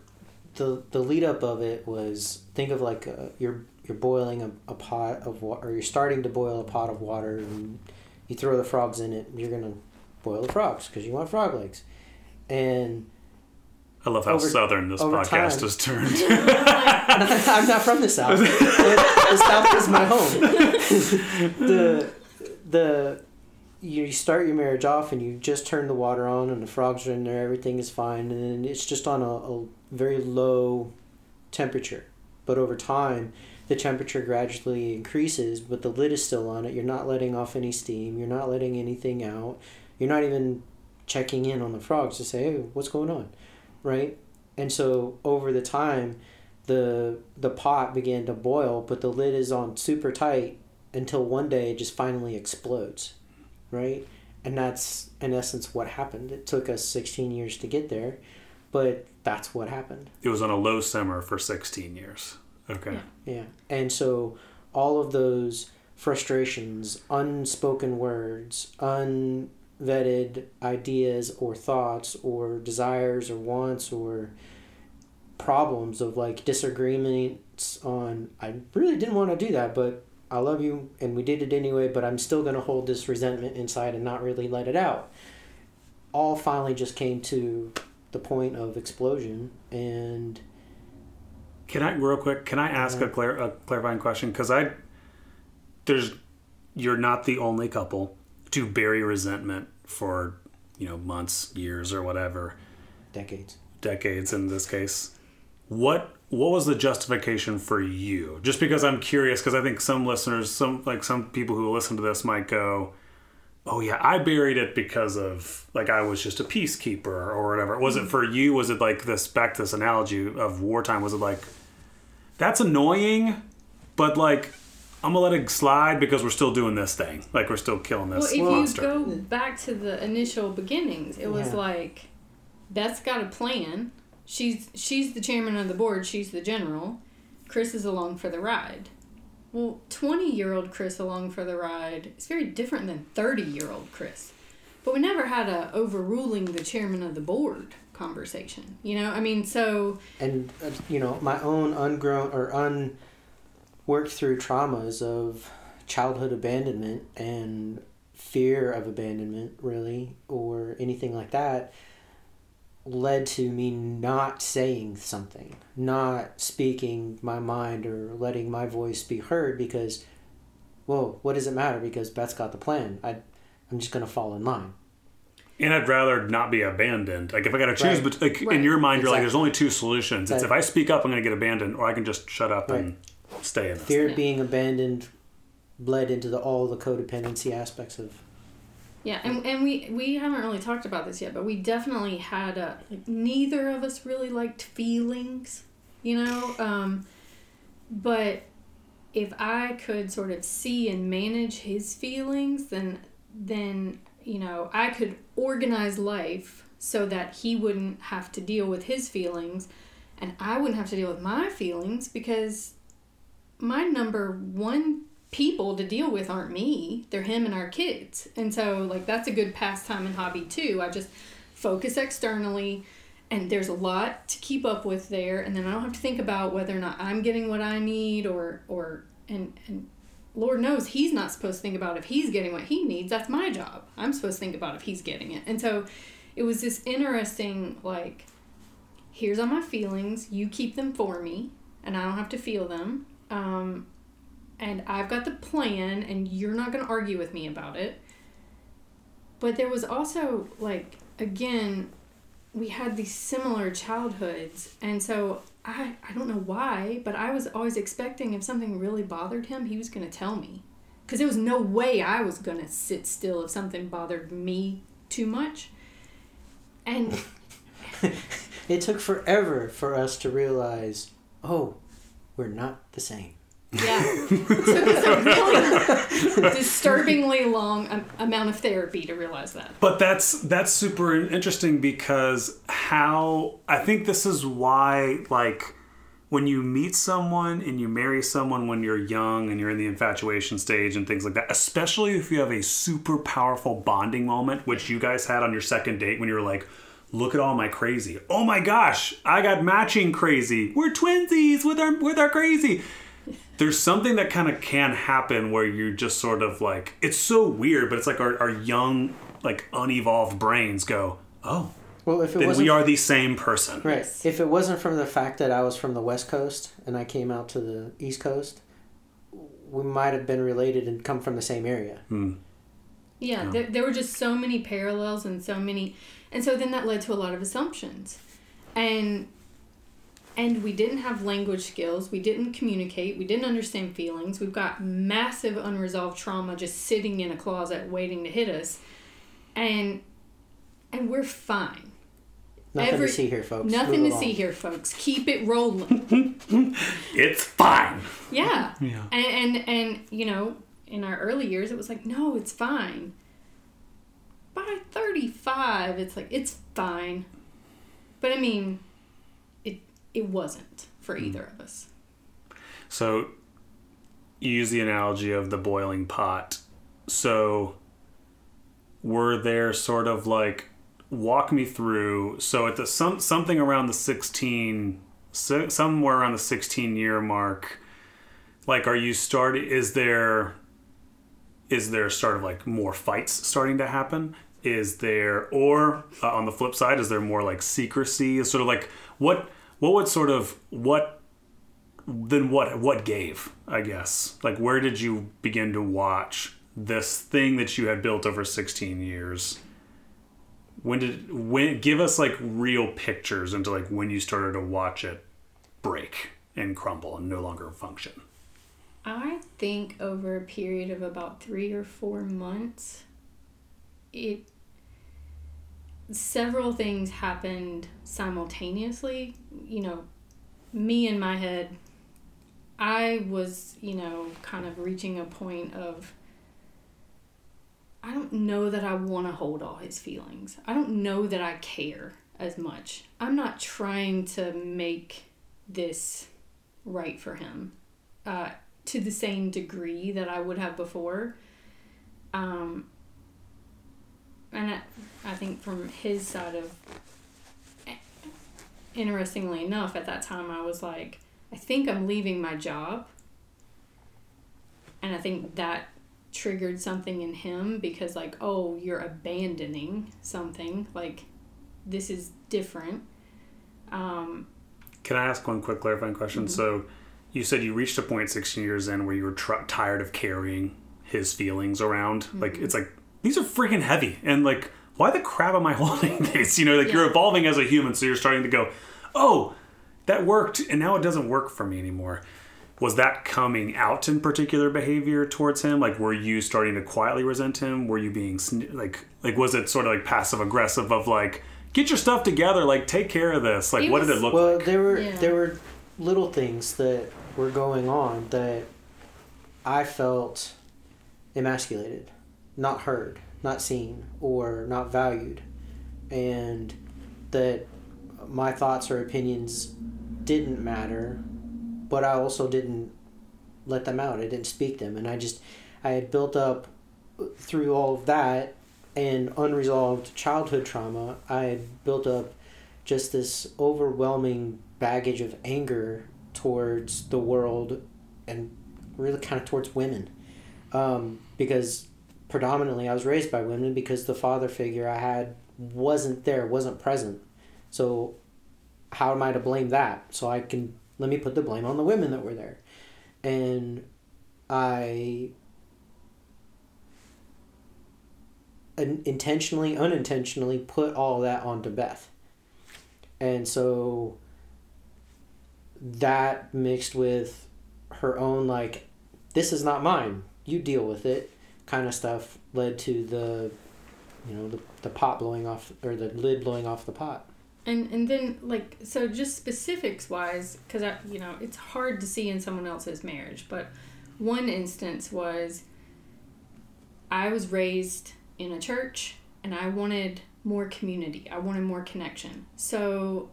the the lead up of it was think of like a, you're you're boiling a, a pot of water, or you're starting to boil a pot of water, and you throw the frogs in it. You're gonna boil the frogs because you want frog legs, and I love how Over- southern this podcast time- has turned. I'm not from the south. the, the south is my home. the the you start your marriage off and you just turn the water on and the frogs are in there. Everything is fine, and then it's just on a, a very low temperature. But over time, the temperature gradually increases, but the lid is still on it. You're not letting off any steam. You're not letting anything out. You're not even checking in on the frogs to say, "Hey, what's going on?" Right? And so over the time, the the pot began to boil, but the lid is on super tight until one day it just finally explodes, right? And that's in essence what happened. It took us 16 years to get there, but that's what happened. it was on a low simmer for 16 years. Okay. Yeah. Yeah. And so all of those frustrations, unspoken words, unvetted ideas or thoughts or desires or wants or problems of like disagreements on I really didn't want to do that, but I love you and we did it anyway, but I'm still going to hold this resentment inside and not really let it out. All finally just came to the point of explosion and Can I real quick? Can I ask a, clar- a clarifying question? Because I there's you're not the only couple to bury resentment for you know months, years, or whatever, decades. decades in this case. What what was the justification for you? Just because I'm curious, because I think some listeners, some like some people who listen to this might go, "Oh yeah, I buried it because of like I was just a peacekeeper or whatever." Was it mm. for you? Was it like this back to this analogy of wartime? Was it like that's annoying, but like I'm gonna let it slide because we're still doing this thing, like we're still killing this Well, this if monster. you go back to the initial beginnings, it was Yeah. like Beth's got a plan. She's she's the chairman of the board. She's the general. Kris is along for the ride. Well, twenty year old Kris along for the ride is very different than thirty year old Kris. But we never had a overruling the chairman of the board conversation. You know, I mean, so and uh, you know my own ungrown or unworked through traumas of childhood abandonment and fear of abandonment really or anything like that led to me not saying something not speaking my mind or letting my voice be heard because whoa what does it matter? Because beth's got the plan. I, i'm just going to fall in line And I'd rather not be abandoned. Like if I got to choose, Right. but like in your mind, you're like, there's only two solutions. It's if I speak up, I'm going to get abandoned, or I can just shut up and stay in this. fear of being abandoned bled into the all the codependency aspects of Yeah, and, and we we haven't really talked about this yet, but we definitely had a like neither of us really liked feelings, you know. Um, but if I could sort of see and manage his feelings, then then you know I could organize life so that he wouldn't have to deal with his feelings, and I wouldn't have to deal with my feelings because my number one people to deal with aren't me. They're him and our kids. And so like that's a good pastime and hobby too. I just focus externally and there's a lot to keep up with there. And then i don't have to think about whether or not i'm getting what i need or or and and lord knows he's not supposed to think about if he's getting what he needs. That's my job. I'm supposed to think about if he's getting it. And so it was this interesting like here's all my feelings. You keep them for me and i don't have to feel them. Um, and I've got the plan, and you're not going to argue with me about it. But there was also, like, again, we had these similar childhoods. And so I, I don't know why, but I was always expecting if something really bothered him, he was going to tell me. Because there was no way I was going to sit still if something bothered me too much. And it took forever for us to realize, oh, we're not the same. Yeah. It took us a really disturbingly long amount of therapy to realize that. But that's that's super interesting because how I think this is why like when you meet someone and you marry someone when you're young and you're in the infatuation stage and things like that, especially if you have a super powerful bonding moment, which you guys had on your second date when you were like, look at all my crazy. Oh my gosh, I got matching crazy. We're twinsies with our with our crazy. There's something that kind of can happen where you just sort of like it's so weird, but it's like our, our young, like unevolved brains go, Oh, Well, if it then wasn't we are the same person. right, Yes. if it wasn't from the fact that I was from the West Coast and I came out to the East Coast, we might have been related and come from the same area. Hmm. Yeah, Yeah. There, there were just so many parallels and so many, and so then that led to a lot of assumptions, and and we didn't have language skills. We didn't communicate. We didn't understand feelings. We've got massive unresolved trauma just sitting in a closet waiting to hit us, and and we're fine. Nothing Every- to see here, folks. Nothing Move to see here, folks. Keep it rolling. It's fine. yeah. Yeah. And, and and you know, in our early years, it was like, no, it's fine. By thirty five, it's like it's fine. But I mean, it wasn't for either of us. So you use the analogy of the boiling pot. So were there sort of like walk me through so at the some something around the 16 so, somewhere around the 16 year mark like are you starting is there is there sort of like more fights starting to happen is there or uh, on the flip side is there more like secrecy is sort of like what what would sort of what then what what gave i guess? Like where did you begin to watch this thing that you had built over 16 years? When did when give us like real pictures into like when you started to watch it break and crumble and no longer function. I think over a period of about three or four months, it several things happened simultaneously. You know, me in my head, I was, you know, kind of reaching a point of I don't know that I want to hold all his feelings. I don't know that I care as much. I'm not trying to make this right for him. Uh, to the same degree that I would have before. Um, and I, I think from his side of, eh, interestingly enough, at that time I was like, I think I'm leaving my job. And I think that triggered something in him because, like, oh, you're abandoning something. Like, this is different. Um, can i ask one quick clarifying question mm-hmm. so you said you reached a point 16 years in where you were tr- tired of carrying his feelings around like mm-hmm. it's like these are freaking heavy. And like why the crap am i holding this you know like you're evolving as a human so you're starting to go oh that worked and now it doesn't work for me anymore. Was that coming out in particular behavior towards him? Like were you starting to quietly resent him? Were you being sn- like like was it sort of like passive aggressive of like get your stuff together like take care of this. Like It what did it look like? Well, there were Yeah. there were little things that were going on that I felt emasculated, not heard, not seen, or not valued, and that my thoughts or opinions didn't matter, but I also didn't let them out. I didn't speak them, and I just I had built up through all of that and unresolved childhood trauma. I had built up just this overwhelming baggage of anger towards the world and really kind of towards women um, because predominantly i was raised by women because the father figure i had wasn't there wasn't present. So how am i to blame that? So i can let me put the blame on the women that were there. And I in- intentionally, unintentionally put all that onto Beth. And so that mixed with her own, like, this is not mine, you deal with it kind of stuff led to the, you know, the, the pot blowing off, or the lid blowing off the pot. And and then like so just specifics wise cuz I you know it's hard to see in someone else's marriage but one instance was I was raised in a church and I wanted more community. I wanted more connection. So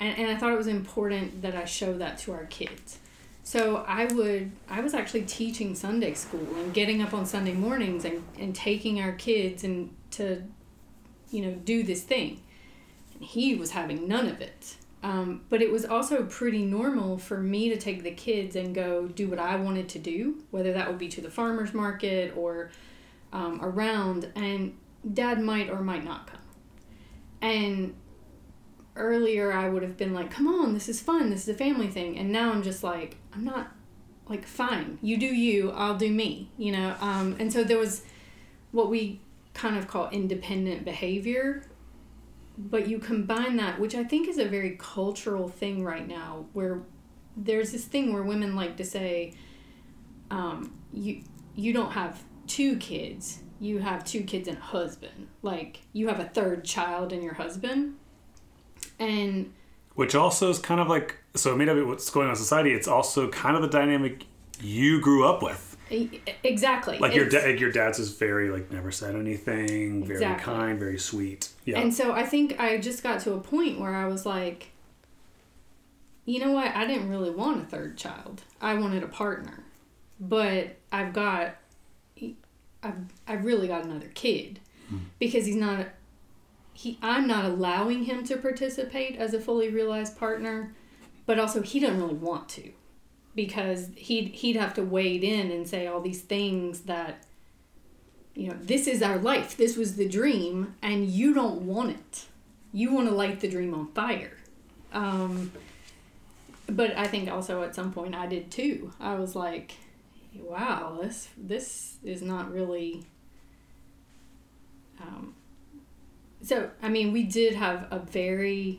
and, and I thought it was important that I show that to our kids. So I would I was actually teaching Sunday school and getting up on Sunday mornings and, and taking our kids and to you know do this thing And he was having none of it. Um, but it was also pretty normal for me to take the kids and go do what I wanted to do, whether that would be to the farmer's market or um, around, and dad might or might not come. And earlier I would have been like, come on, this is fun, this is a family thing. And now I'm just like, I'm not, like, fine, you do you, I'll do me, you know? Um, and so there was what we kind of call independent behavior but you combine that which i think is a very cultural thing right now where there's this thing where women like to say um, you you don't have two kids you have two kids and a husband. Like you have a third child and your husband. And which also is kind of like so it made of what's going on in society it's also kind of the dynamic you grew up with. Exactly. Like your dad your dad's is very like never said anything very exactly. kind very sweet. Yeah. And so i think i just got to a point where i was like you know what? I didn't really want a third child. I wanted a partner. But i've got i've, I've really got another kid hmm. because he's not he i'm not allowing him to participate as a fully realized partner but also he doesn't really want to because he'd he'd have to wade in and say all these things that you know this is our life. This was the dream and you don't want it. You want to light the dream on fire. Um, but i think also at some point i did too. I was like wow this this is not really um, so i mean we did have a very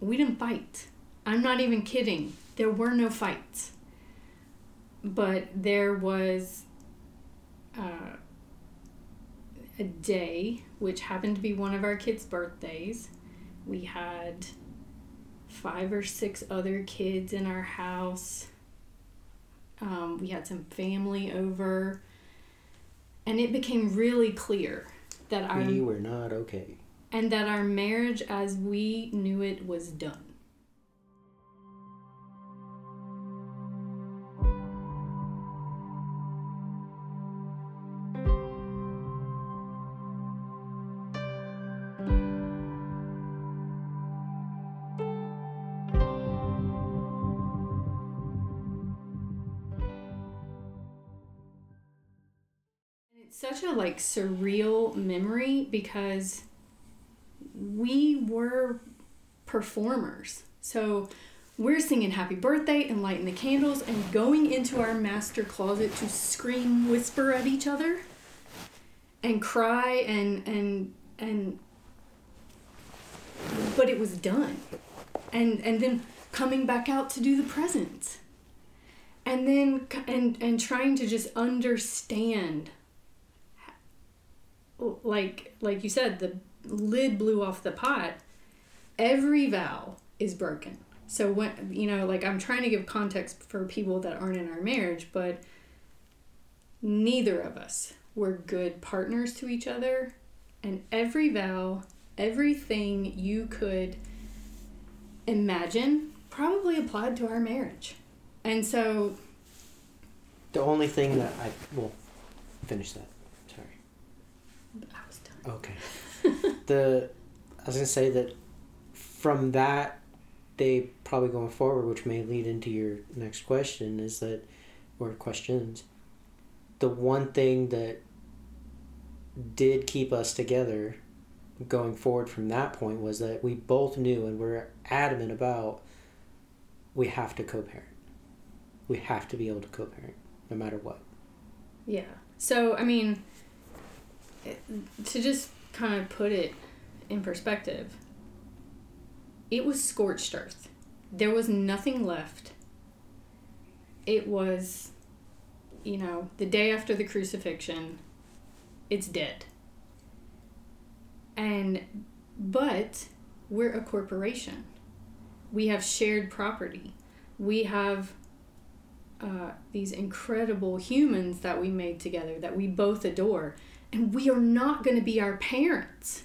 we didn't fight i'm not even kidding there were no fights, but there was uh, a day which happened to be one of our kids' birthdays. We had five or six other kids in our house. Um, we had some family over, and it became really clear that our we were not okay, and that our marriage as we knew it was done. A like surreal memory because we were performers. So we're singing happy birthday and lighting the candles and going into our master closet to scream whisper at each other and cry and and and but it was done and and then coming back out to do the presents and then and and trying to just understand like like you said, the lid blew off the pot. Every vow is broken. So when you know, like I'm trying to give context for people that aren't in our marriage, but neither of us were good partners to each other, and every vow, everything you could imagine probably applied to our marriage. And so the only thing that I will finish that. Okay. the I was gonna say that from that day, probably going forward, which may lead into your next question, is that or questions. The one thing that did keep us together going forward from that point was that we both knew and were adamant about we have to co-parent. We have to be able to co-parent. no matter what. Yeah. So, I mean, to just kind of put it in perspective, it was scorched earth. There was nothing left. It was, you know, the day after the crucifixion, it's dead. And, but we're a corporation. We have shared property. We have uh, these incredible humans that we made together that we both adore and we are not going to be our parents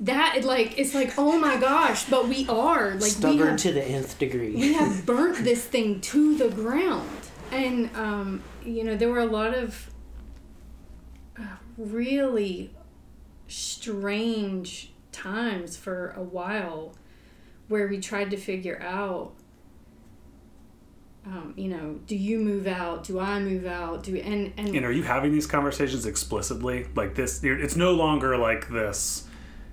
that like it's like oh my gosh but we are like we Stubborn have, to the nth degree. we have burnt this thing to the ground and um, you know there were a lot of uh, really strange times for a while where we tried to figure out um, you know do you move out do i move out do and and And are you having these conversations explicitly? Like this, it's no longer like this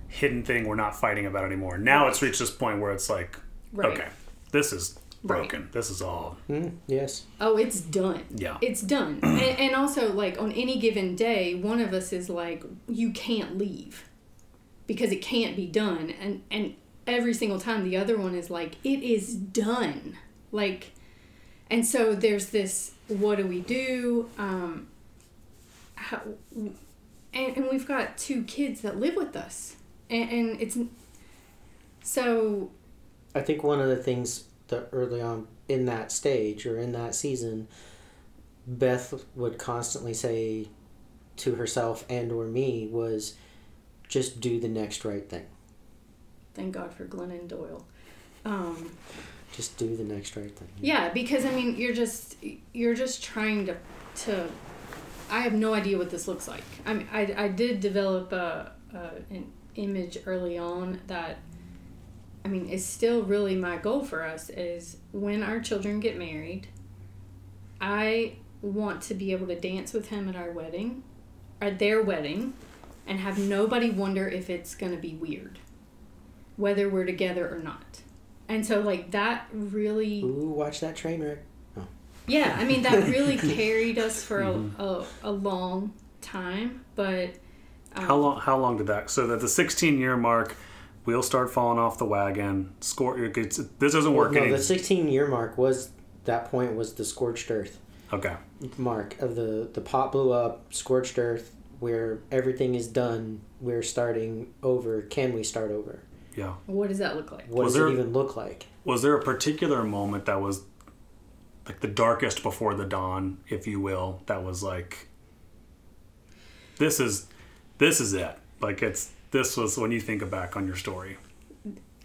hidden thing we're not fighting about anymore. Now it's reached this point where it's like, Right. okay, this is Right. broken. This is all, Mm, yes. oh it's done yeah. it's done and, and also like on any given day one of us is like you can't leave because it can't be done and and every single time the other one is like it is done like and so there's this what do we do? Um how, and, and we've got two kids that live with us. And, and it's so. I think one of the things that early on in that stage or in that season, Beth would constantly say to herself and or me was just do the next right thing. thank god for glennon doyle. Um Just do the next right thing. Yeah, because I mean, you're just you're just trying to to. I have no idea what this looks like. I mean, I, I did develop a, a an image early on that. I mean, is still really my goal for us is when our children get married. I want to be able to dance with him at our wedding, at their wedding, and have nobody wonder if it's going to be weird, whether we're together or not. And so, like that really. Ooh, watch that train wreck. Yeah, I mean that really carried us for a, Mm-hmm. a, a long time, but um, How long? How long did that? So at the 16 year mark, wheels start falling off the wagon. Score. It this doesn't work. no, the 16 year mark was that point was the scorched earth okay. mark of the the pot blew up, scorched earth where everything is done. We're starting over. Can we start over? Yeah. what does that look like? What Was does there- it even look like? Was there a particular moment that was like the darkest before the dawn, if you will, that was like this is this is it. Like it's this was when you think back on your story.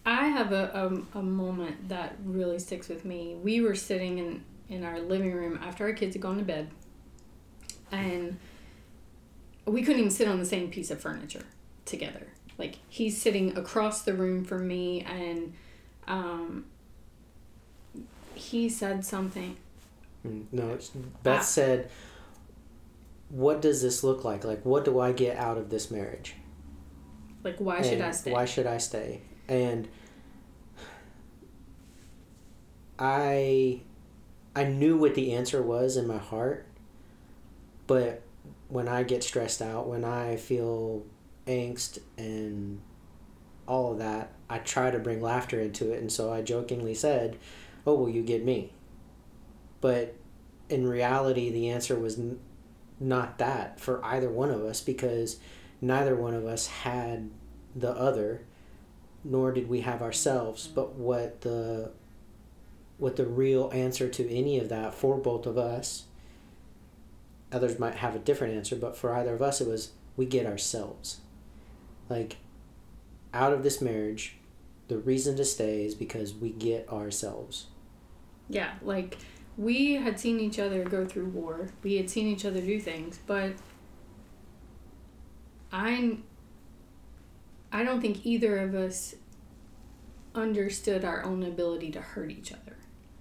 I have a, a, a moment that really sticks with me. We were sitting in, in our living room after our kids had gone to bed, and we couldn't even sit on the same piece of furniture together. Like, he's sitting across the room from me, and um, he said something. Mm, No, it's, Beth Ah. said, "What does this look like? Like, what do I get out of this marriage? Like, why should I stay? Why should I stay?" And I, I knew what the answer was in my heart, but when I get stressed out, when I feel angst and all of that, I try to bring laughter into it, and so I jokingly said, "Oh, will you get me?" But in reality, the answer was n- not that for either one of us because neither one of us had the other, nor did we have ourselves. But what the what the real answer to any of that for both of us, others might have a different answer, but for either of us, it was we get ourselves. Like, out of this marriage, the reason to stay is because we get ourselves. Yeah, like we had seen each other go through war. We had seen each other do things, but I I don't think either of us understood our own ability to hurt each other.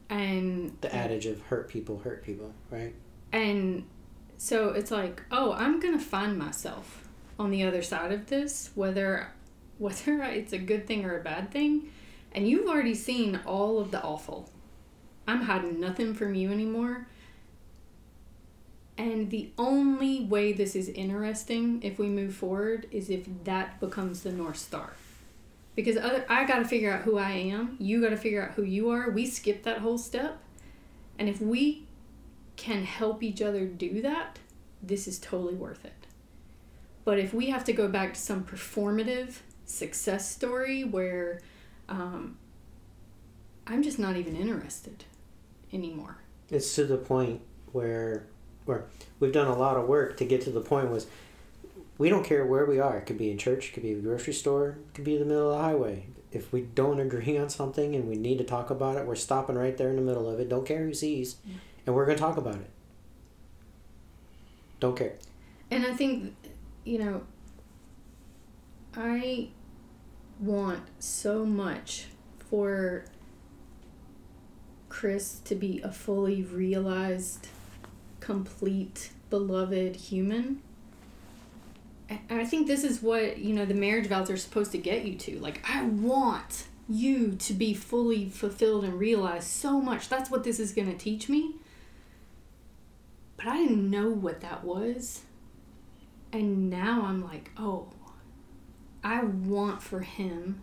And The adage of hurt people hurt people, right? and so it's like, oh, I'm gonna find myself on the other side of this, whether whether it's a good thing or a bad thing. And you've already seen all of the awful. I'm hiding nothing from you anymore. And the only way this is interesting if we move forward is if that becomes the North Star. Because other, I got to figure out who I am. You got to figure out who you are. We skip that whole step. And if we can help each other do that, this is totally worth it. But if we have to go back to some performative success story where um, I'm just not even interested anymore. It's to the point where where we've done a lot of work to get to the point was we don't care where we are. It could be in church, it could be a grocery store, it could be in the middle of the highway. If we don't agree on something and we need to talk about it, we're stopping right there in the middle of it. Don't care who sees, and we're going to talk about it. Don't care. And I think, you know, I want so much for Kris to be a fully realized, complete, beloved human. And I think this is what, you know, the marriage vows are supposed to get you to. Like, I want you to be fully fulfilled and realized so much. That's what this is going to teach me. But I didn't know what that was. And now I'm like, oh, I want for him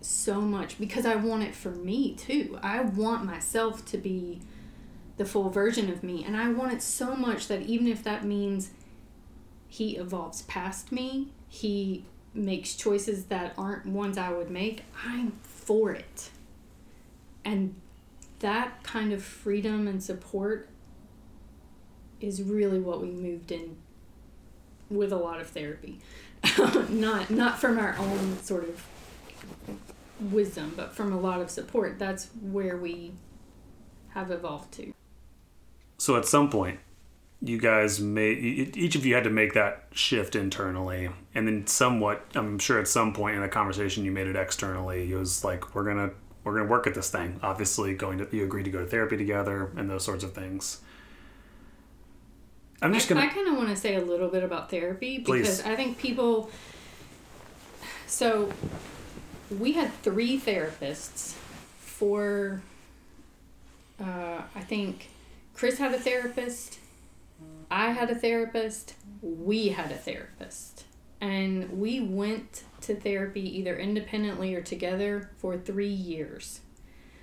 so much because I want it for me too. I want myself to be the full version of me. And I want it so much that even if that means he evolves past me, he makes choices that aren't ones I would make, I'm for it. And that kind of freedom and support is really what we moved in with a lot of therapy. not not from our own sort of wisdom, but from a lot of support. That's where we have evolved to. So at some point, you guys made each of you had to make that shift internally, and then somewhat, I'm sure at some point in the conversation you made it externally. It was like we're gonna we're gonna work at this thing. Obviously, going to you agreed to go to therapy together and those sorts of things. I'm just gonna. I, I kind of want to say a little bit about therapy because Please. I think people. So, we had three therapists for. Uh, I think Kris had a therapist. I had a therapist. We had a therapist, and we went to therapy either independently or together for three years.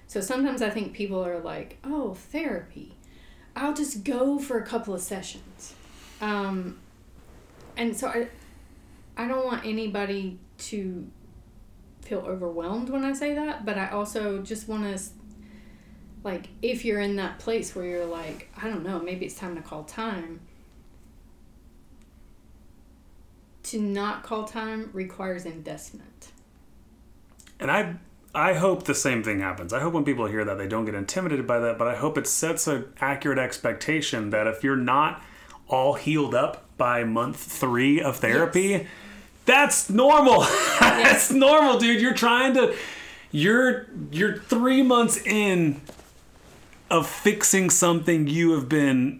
So sometimes I think people are like, "Oh, therapy." I'll just go for a couple of sessions. Um, and so I, I don't want anybody to feel overwhelmed when I say that, but I also just want to, like, if you're in that place where you're like, I don't know, maybe it's time to call time. To not call time requires investment. And I I hope the same thing happens. I hope when people hear that they don't get intimidated by that, but I hope it sets an accurate expectation that if you're not all healed up by month three of therapy, yes. that's normal. Yes. that's normal, dude. You're trying to you're you're three months in of fixing something you have been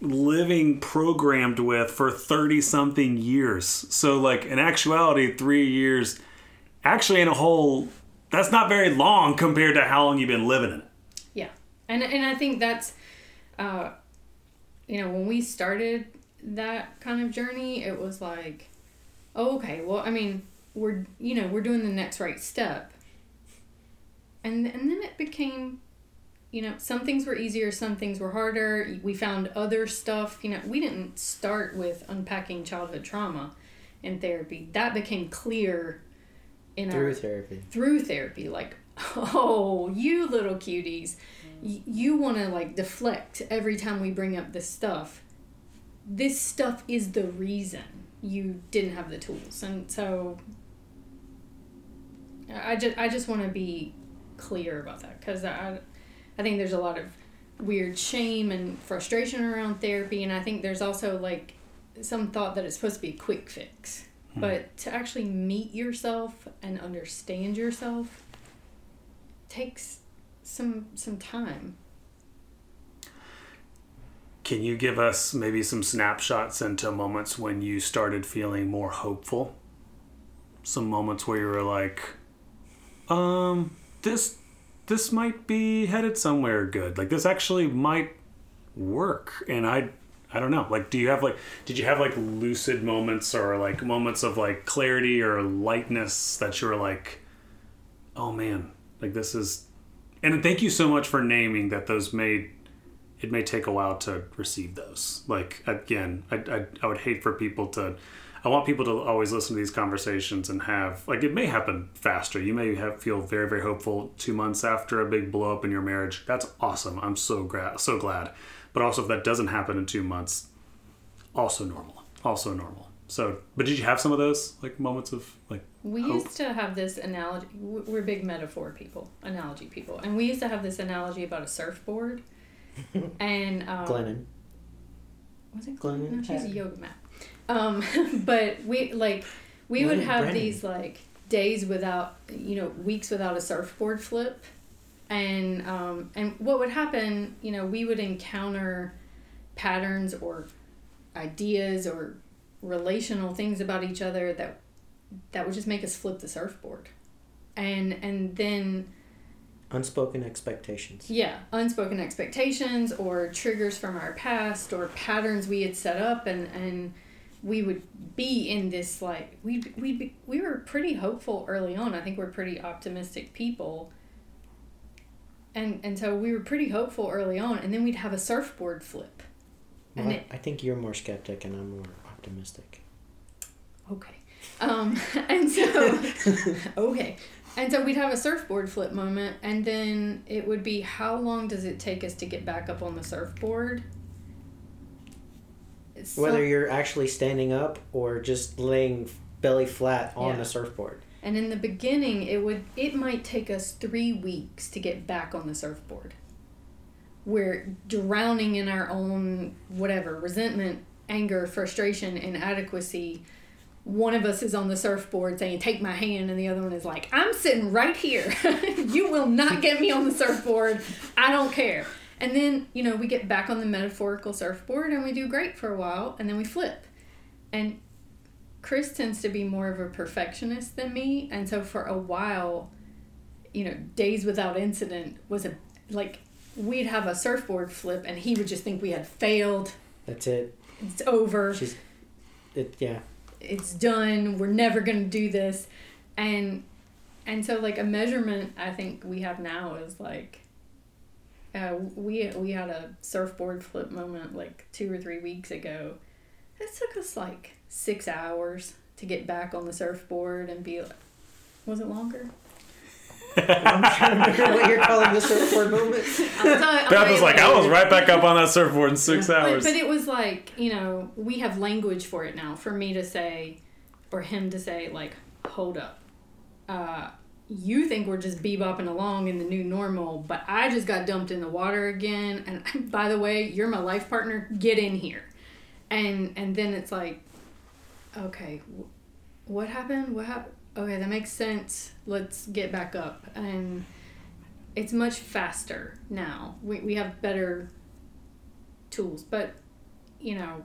living programmed with for 30 something years. So like in actuality, three years actually in a whole that's not very long compared to how long you've been living in it. Yeah, and and I think that's, uh, you know, when we started that kind of journey, it was like, oh, okay, well, I mean, we're you know we're doing the next right step. And and then it became, you know, some things were easier, some things were harder. We found other stuff. You know, we didn't start with unpacking childhood trauma in therapy. That became clear in through our therapy. through therapy like oh you little cuties. Y- you want to like deflect every time we bring up this stuff. This stuff is the reason you didn't have the tools. And so i just i just want to be clear about that because i i think there's a lot of weird shame and frustration around therapy. And i think there's also like some thought that it's supposed to be a quick fix Hmm. But to actually meet yourself and understand yourself takes some some time. Can you give us maybe some snapshots into moments when you started feeling more hopeful? Some moments where you were like, um, this this might be headed somewhere good. Like this actually might work and I I don't know. Like, do you have like, did you have like lucid moments or like moments of like clarity or lightness that you were like, oh man, like this is, and thank you so much for naming that those may, it may take a while to receive those. Like, again, I, I, I would hate for people to, I want people to always listen to these conversations and have like it may happen faster. You may have feel very very hopeful two months after a big blow up in your marriage. That's awesome. I'm so glad so glad. But also if that doesn't happen in two months, also normal. Also normal. So, but did you have some of those like moments of like We hope? used to have this analogy. We're big metaphor people, analogy people, and we used to have this analogy about a surfboard. and um, Glennon. was it Glennon Glennon? No, she's a yoga mat. Um, but we like we would have Brennan. these like days without you know weeks without a surfboard flip, and um, and what would happen you know we would encounter patterns or ideas or relational things about each other that that would just make us flip the surfboard. And and then Unspoken expectations. yeah unspoken expectations or triggers from our past or patterns we had set up and and we would be in this like we we we were pretty hopeful early on. I think we're pretty optimistic people and and so we were pretty hopeful early on and then we'd have a surfboard flip Well, it, I think you're more skeptic and I'm more optimistic. Okay. Um, and so, okay. And so we'd have a surfboard flip moment, and then it would be how long does it take us to get back up on the surfboard? It's Whether you're actually standing up or just laying belly flat on Yeah. the surfboard. And in the beginning, it would it might take us three weeks to get back on the surfboard. We're drowning in our own whatever resentment, anger, frustration, inadequacy. One of us is on the surfboard saying, Take my hand, and the other one is like, I'm sitting right here. you will not get me on the surfboard. I don't care. And then, you know, we get back on the metaphorical surfboard and we do great for a while, and then we flip. And Kris tends to be more of a perfectionist than me, and so for a while, you know, days without incident was a like we'd have a surfboard flip, and he would just think we had failed. That's it. It's over. She's it yeah. It's done. We're never gonna do this, and and so like a measurement I think we have now is like. Uh, we we had a surfboard flip moment like two or three weeks ago. It took us like six hours to get back on the surfboard and be. like Was it longer? I'm trying to remember what you're calling the surfboard moment. I'll tell you- I'll Beth was like. I was right back up on that surfboard in six But, hours. but it was like, you know, we have language for it now. For me to say, or him to say, like, hold up. Uh, you think we're just bebopping along in the new normal, but I just got dumped in the water again. And by the way, you're my life partner. Get in here. And and then it's like, okay, what happened? What happened? Okay, that makes sense. Let's get back up. And it's much faster now. We, we have better tools, but you know.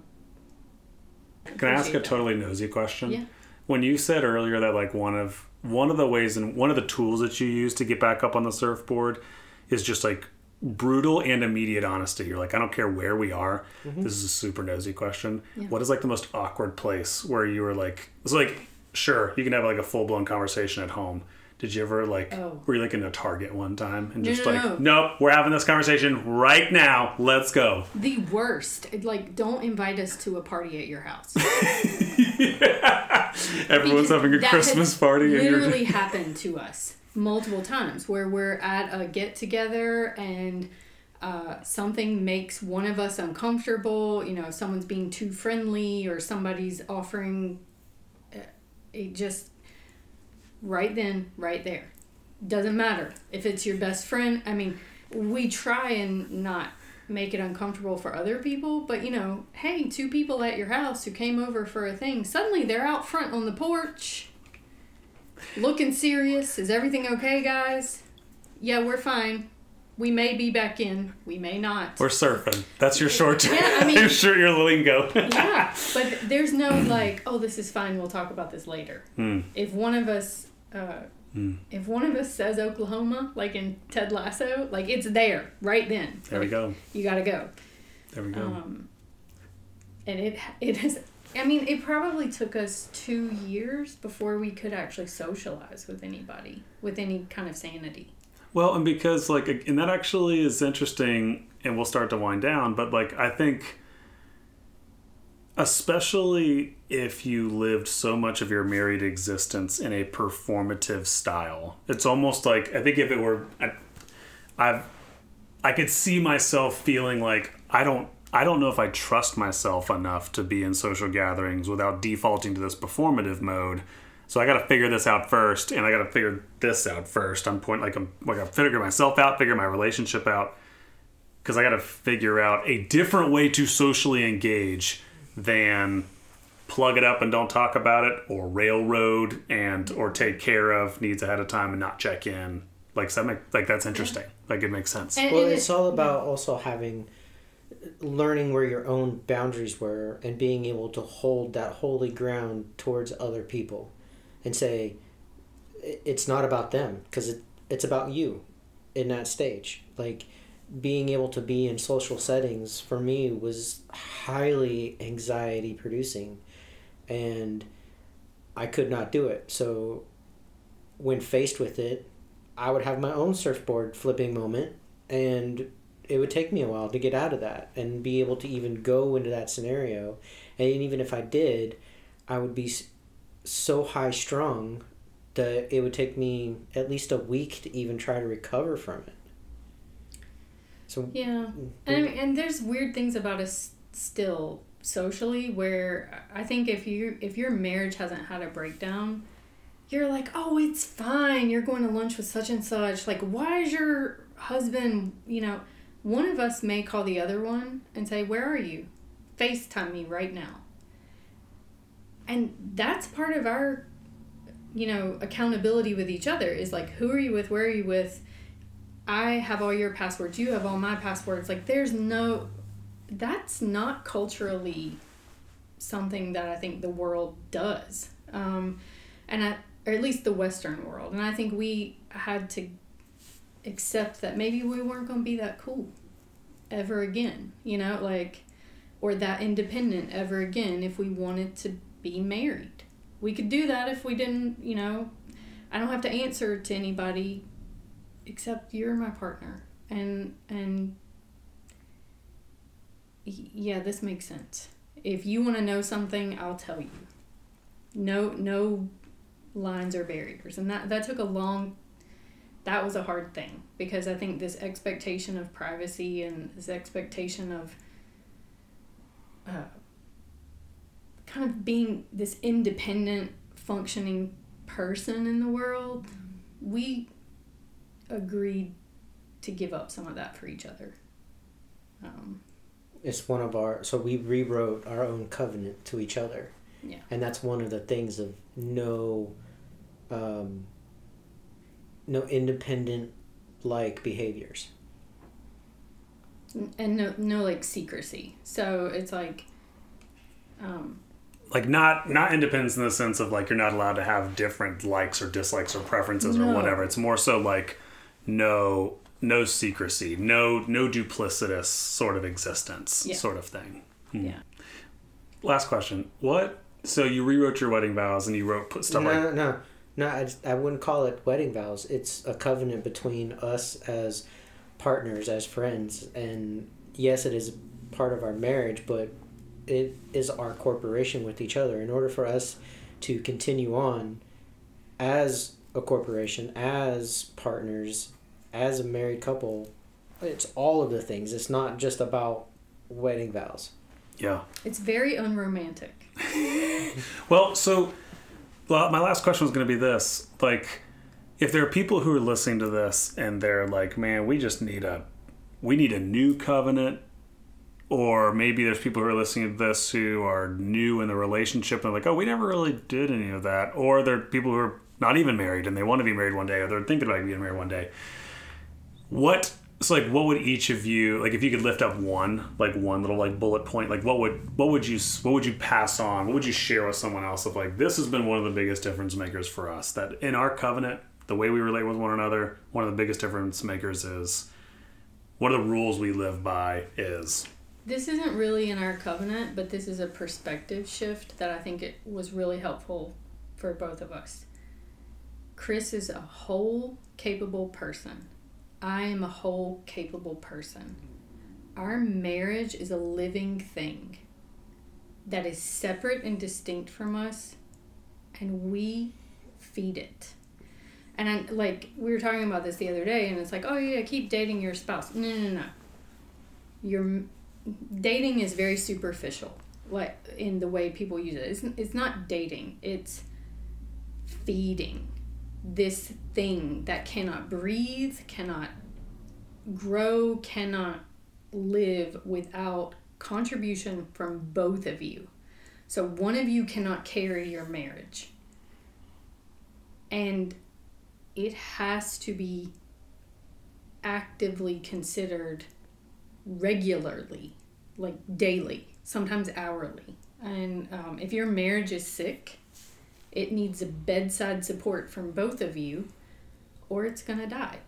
Can I ask a that. totally nosy question? Yeah. When you said earlier that like one of one of the ways and one of the tools that you use to get back up on the surfboard is just like brutal and immediate honesty. You're like, I don't care where we are. Mm-hmm. This is a super nosy question. Yeah. What is like the most awkward place where you were like, it's like, sure, you can have like a full blown conversation at home. Did you ever like, Oh. were you like in a Target one time and No, just no, like, no. nope, we're having this conversation right now. Let's go. The worst. Like, don't invite us to a party at your house. Everyone's Because having a that Christmas has party and you're Literally happened to us multiple times where we're at a get together and uh, something makes one of us uncomfortable. You know, someone's being too friendly or somebody's offering. uh, It just right then, right there. Doesn't matter if it's your best friend. I mean, we try and not make it uncomfortable for other people, but you know, hey, two people at your house who came over for a thing, suddenly they're out front on the porch looking serious. Is everything okay, guys? Yeah, we're fine. We may be back in, we may not. We're surfing. That's your short term. Yeah, I mean- sure your lingo. yeah, but there's no like, oh, this is fine. We'll talk about this later. Hmm. If one of us, uh, Hmm. if one of us says Oklahoma, like in Ted Lasso, like it's there right then. There we go. You gotta go. There we go. Um, and it it has. I mean, it probably took us two years before we could actually socialize with anybody with any kind of sanity. Well, and because like, and that actually is interesting, and we'll start to wind down. But like, I think, especially if you lived so much of your married existence in a performative style, it's almost like I think if it were, I, I've, I could see myself feeling like I don't. I don't know if I trust myself enough to be in social gatherings without defaulting to this performative mode so I got to figure this out first, and I got to figure this out first. I'm point like I'm like I figure myself out, figure my relationship out, because I got to figure out a different way to socially engage than plug it up and don't talk about it, or railroad and or take care of needs ahead of time and not check in. Like so that make, like that's interesting. Like it makes sense. And- Well, and it's it- all about also having learning where your own boundaries were and being able to hold that holy ground towards other people and say it's not about them because it, it's about you in that stage. Like being able to be in social settings for me was highly anxiety producing and i could not do it. So when faced with it i would have my own surfboard flipping moment and it would take me a while to get out of that and be able to even go into that scenario and even if i did i would be so high strung that it would take me at least a week to even try to recover from it so Yeah, and I mm, mean, mm. and there's weird things about us still socially where I think if you if your marriage hasn't had a breakdown, you're like, oh, it's fine. You're going to lunch with such and such. Like, why is your husband? You know, one of us may call the other one and say, where are you? Facetime me right now. And that's part of our, you know, accountability with each other is like, who are you with? Where are you with? I have all your passwords, you have all my passwords. Like, there's no, that's not culturally something that I think the world does. Um, and I, or at least the Western world. And I think we had to accept that maybe we weren't going to be that cool ever again, you know, like, or that independent ever again if we wanted to be married. We could do that if we didn't, you know, I don't have to answer to anybody except you're my partner. And and yeah this makes sense. If you want to know something i'll tell you. No no lines or barriers and that that took a long that was a hard thing because i think this expectation of privacy and this expectation of uh, kind of being this independent functioning person in the world we agreed to give up some of that for each other. Um, it's one of our so we rewrote our own covenant to each other Yeah. and that's one of the things of no um, no independent like behaviors and no, no like secrecy. So it's like, um, like not not independence in the sense of like you're not allowed to have different likes or dislikes or preferences or whatever. It's more so like no no secrecy, no no duplicitous sort of existence Yeah. sort of thing. Hmm. yeah. Last question. What so you rewrote your wedding vows and you wrote put stuff no like no no no I, just- I wouldn't call it wedding vows. It's a covenant between us as partners as friends. And yes it is part of our marriage but it is our corporation with each other. In order for us to continue on as a corporation as partners as a married couple it's all of the things. It's not just about wedding vows. Yeah. It's very unromantic. Well, so well, my last question was going to be this: like, if there are people who are listening to this and they're like, "Man, we just need a, we need a new covenant," or maybe there's people who are listening to this who are new in the relationship and they're like, "Oh, we never really did any of that," or there are people who are not even married and they want to be married one day, or they're thinking about being married one day. What so like what would each of you like if you could lift up one like one little like bullet point like what would what would you what would you pass on what would you share with someone else of like this has been one of the biggest difference makers for us that in our covenant the way we relate with one another one of the biggest difference makers is one of the rules we live by is this isn't really in our covenant, but this is a perspective shift that I think it was really helpful for both of us. Kris is a whole capable person. I am a whole capable person. Our marriage is a living thing that is separate and distinct from us, and we feed it. And I, like we were talking about this the other day, and it's like, oh yeah, keep dating your spouse. No, no, no. Your dating is very superficial, like in the way people use it. It's it's not dating. It's feeding this thing that cannot breathe, cannot grow, cannot live without contribution from both of you. So one of you cannot carry your marriage. And it has to be actively considered regularly, like daily, sometimes hourly. And um, if your marriage is sick, it needs a bedside support from both of you, or it's going to die.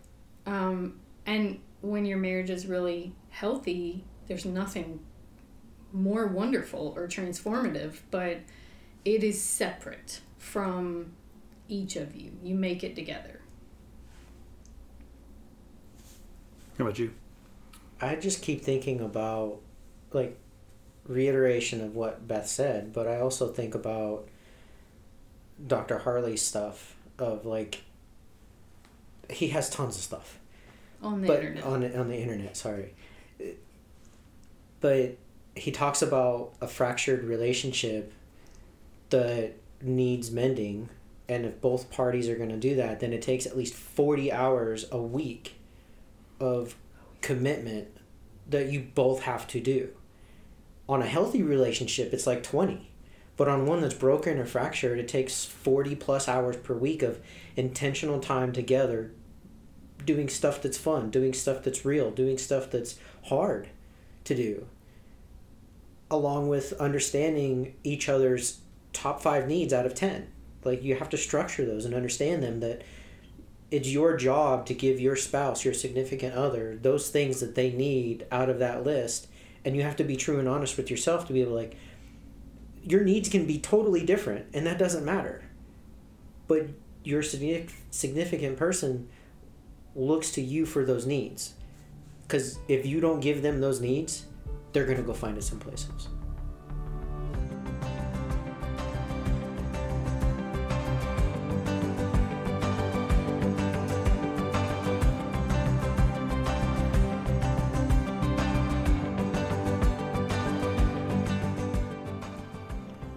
Um, and when your marriage is really healthy, there's nothing more wonderful or transformative, but it is separate from each of you. You make it together. How about you? I just keep thinking about like reiteration of what Beth said, but I also think about Dr. Harley's stuff of like he has tons of stuff on the but internet. on on the internet, sorry. But he talks about a fractured relationship that needs mending and if both parties are going to do that then it takes at least 40 hours a week of commitment that you both have to do on a healthy relationship it's like 20 but on one that's broken or fractured it takes 40 plus hours per week of intentional time together doing stuff that's fun doing stuff that's real doing stuff that's hard to do along with understanding each other's top five needs out of 10 like you have to structure those and understand them that it's your job to give your spouse your significant other those things that they need out of that list. And you have to be true and honest with yourself to be able to like your needs can be totally different and that doesn't matter. But your significant person looks to you for those needs because if you don't give them those needs they're going to go find it someplace else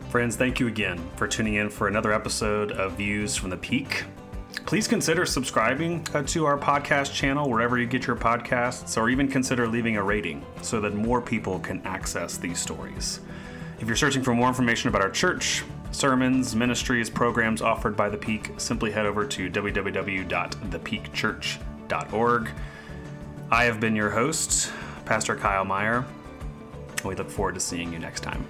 Friends, thank you again for tuning in for another episode of Views from the Peak. Please consider subscribing uh, to our podcast channel wherever you get your podcasts, or even consider leaving a rating so that more people can access these stories. If you're searching for more information about our church, sermons, ministries, programs offered by The Peak, simply head over to www.thepeakchurch.org. I have been your host, Pastor Kyle Meyer. We look forward to seeing you next time.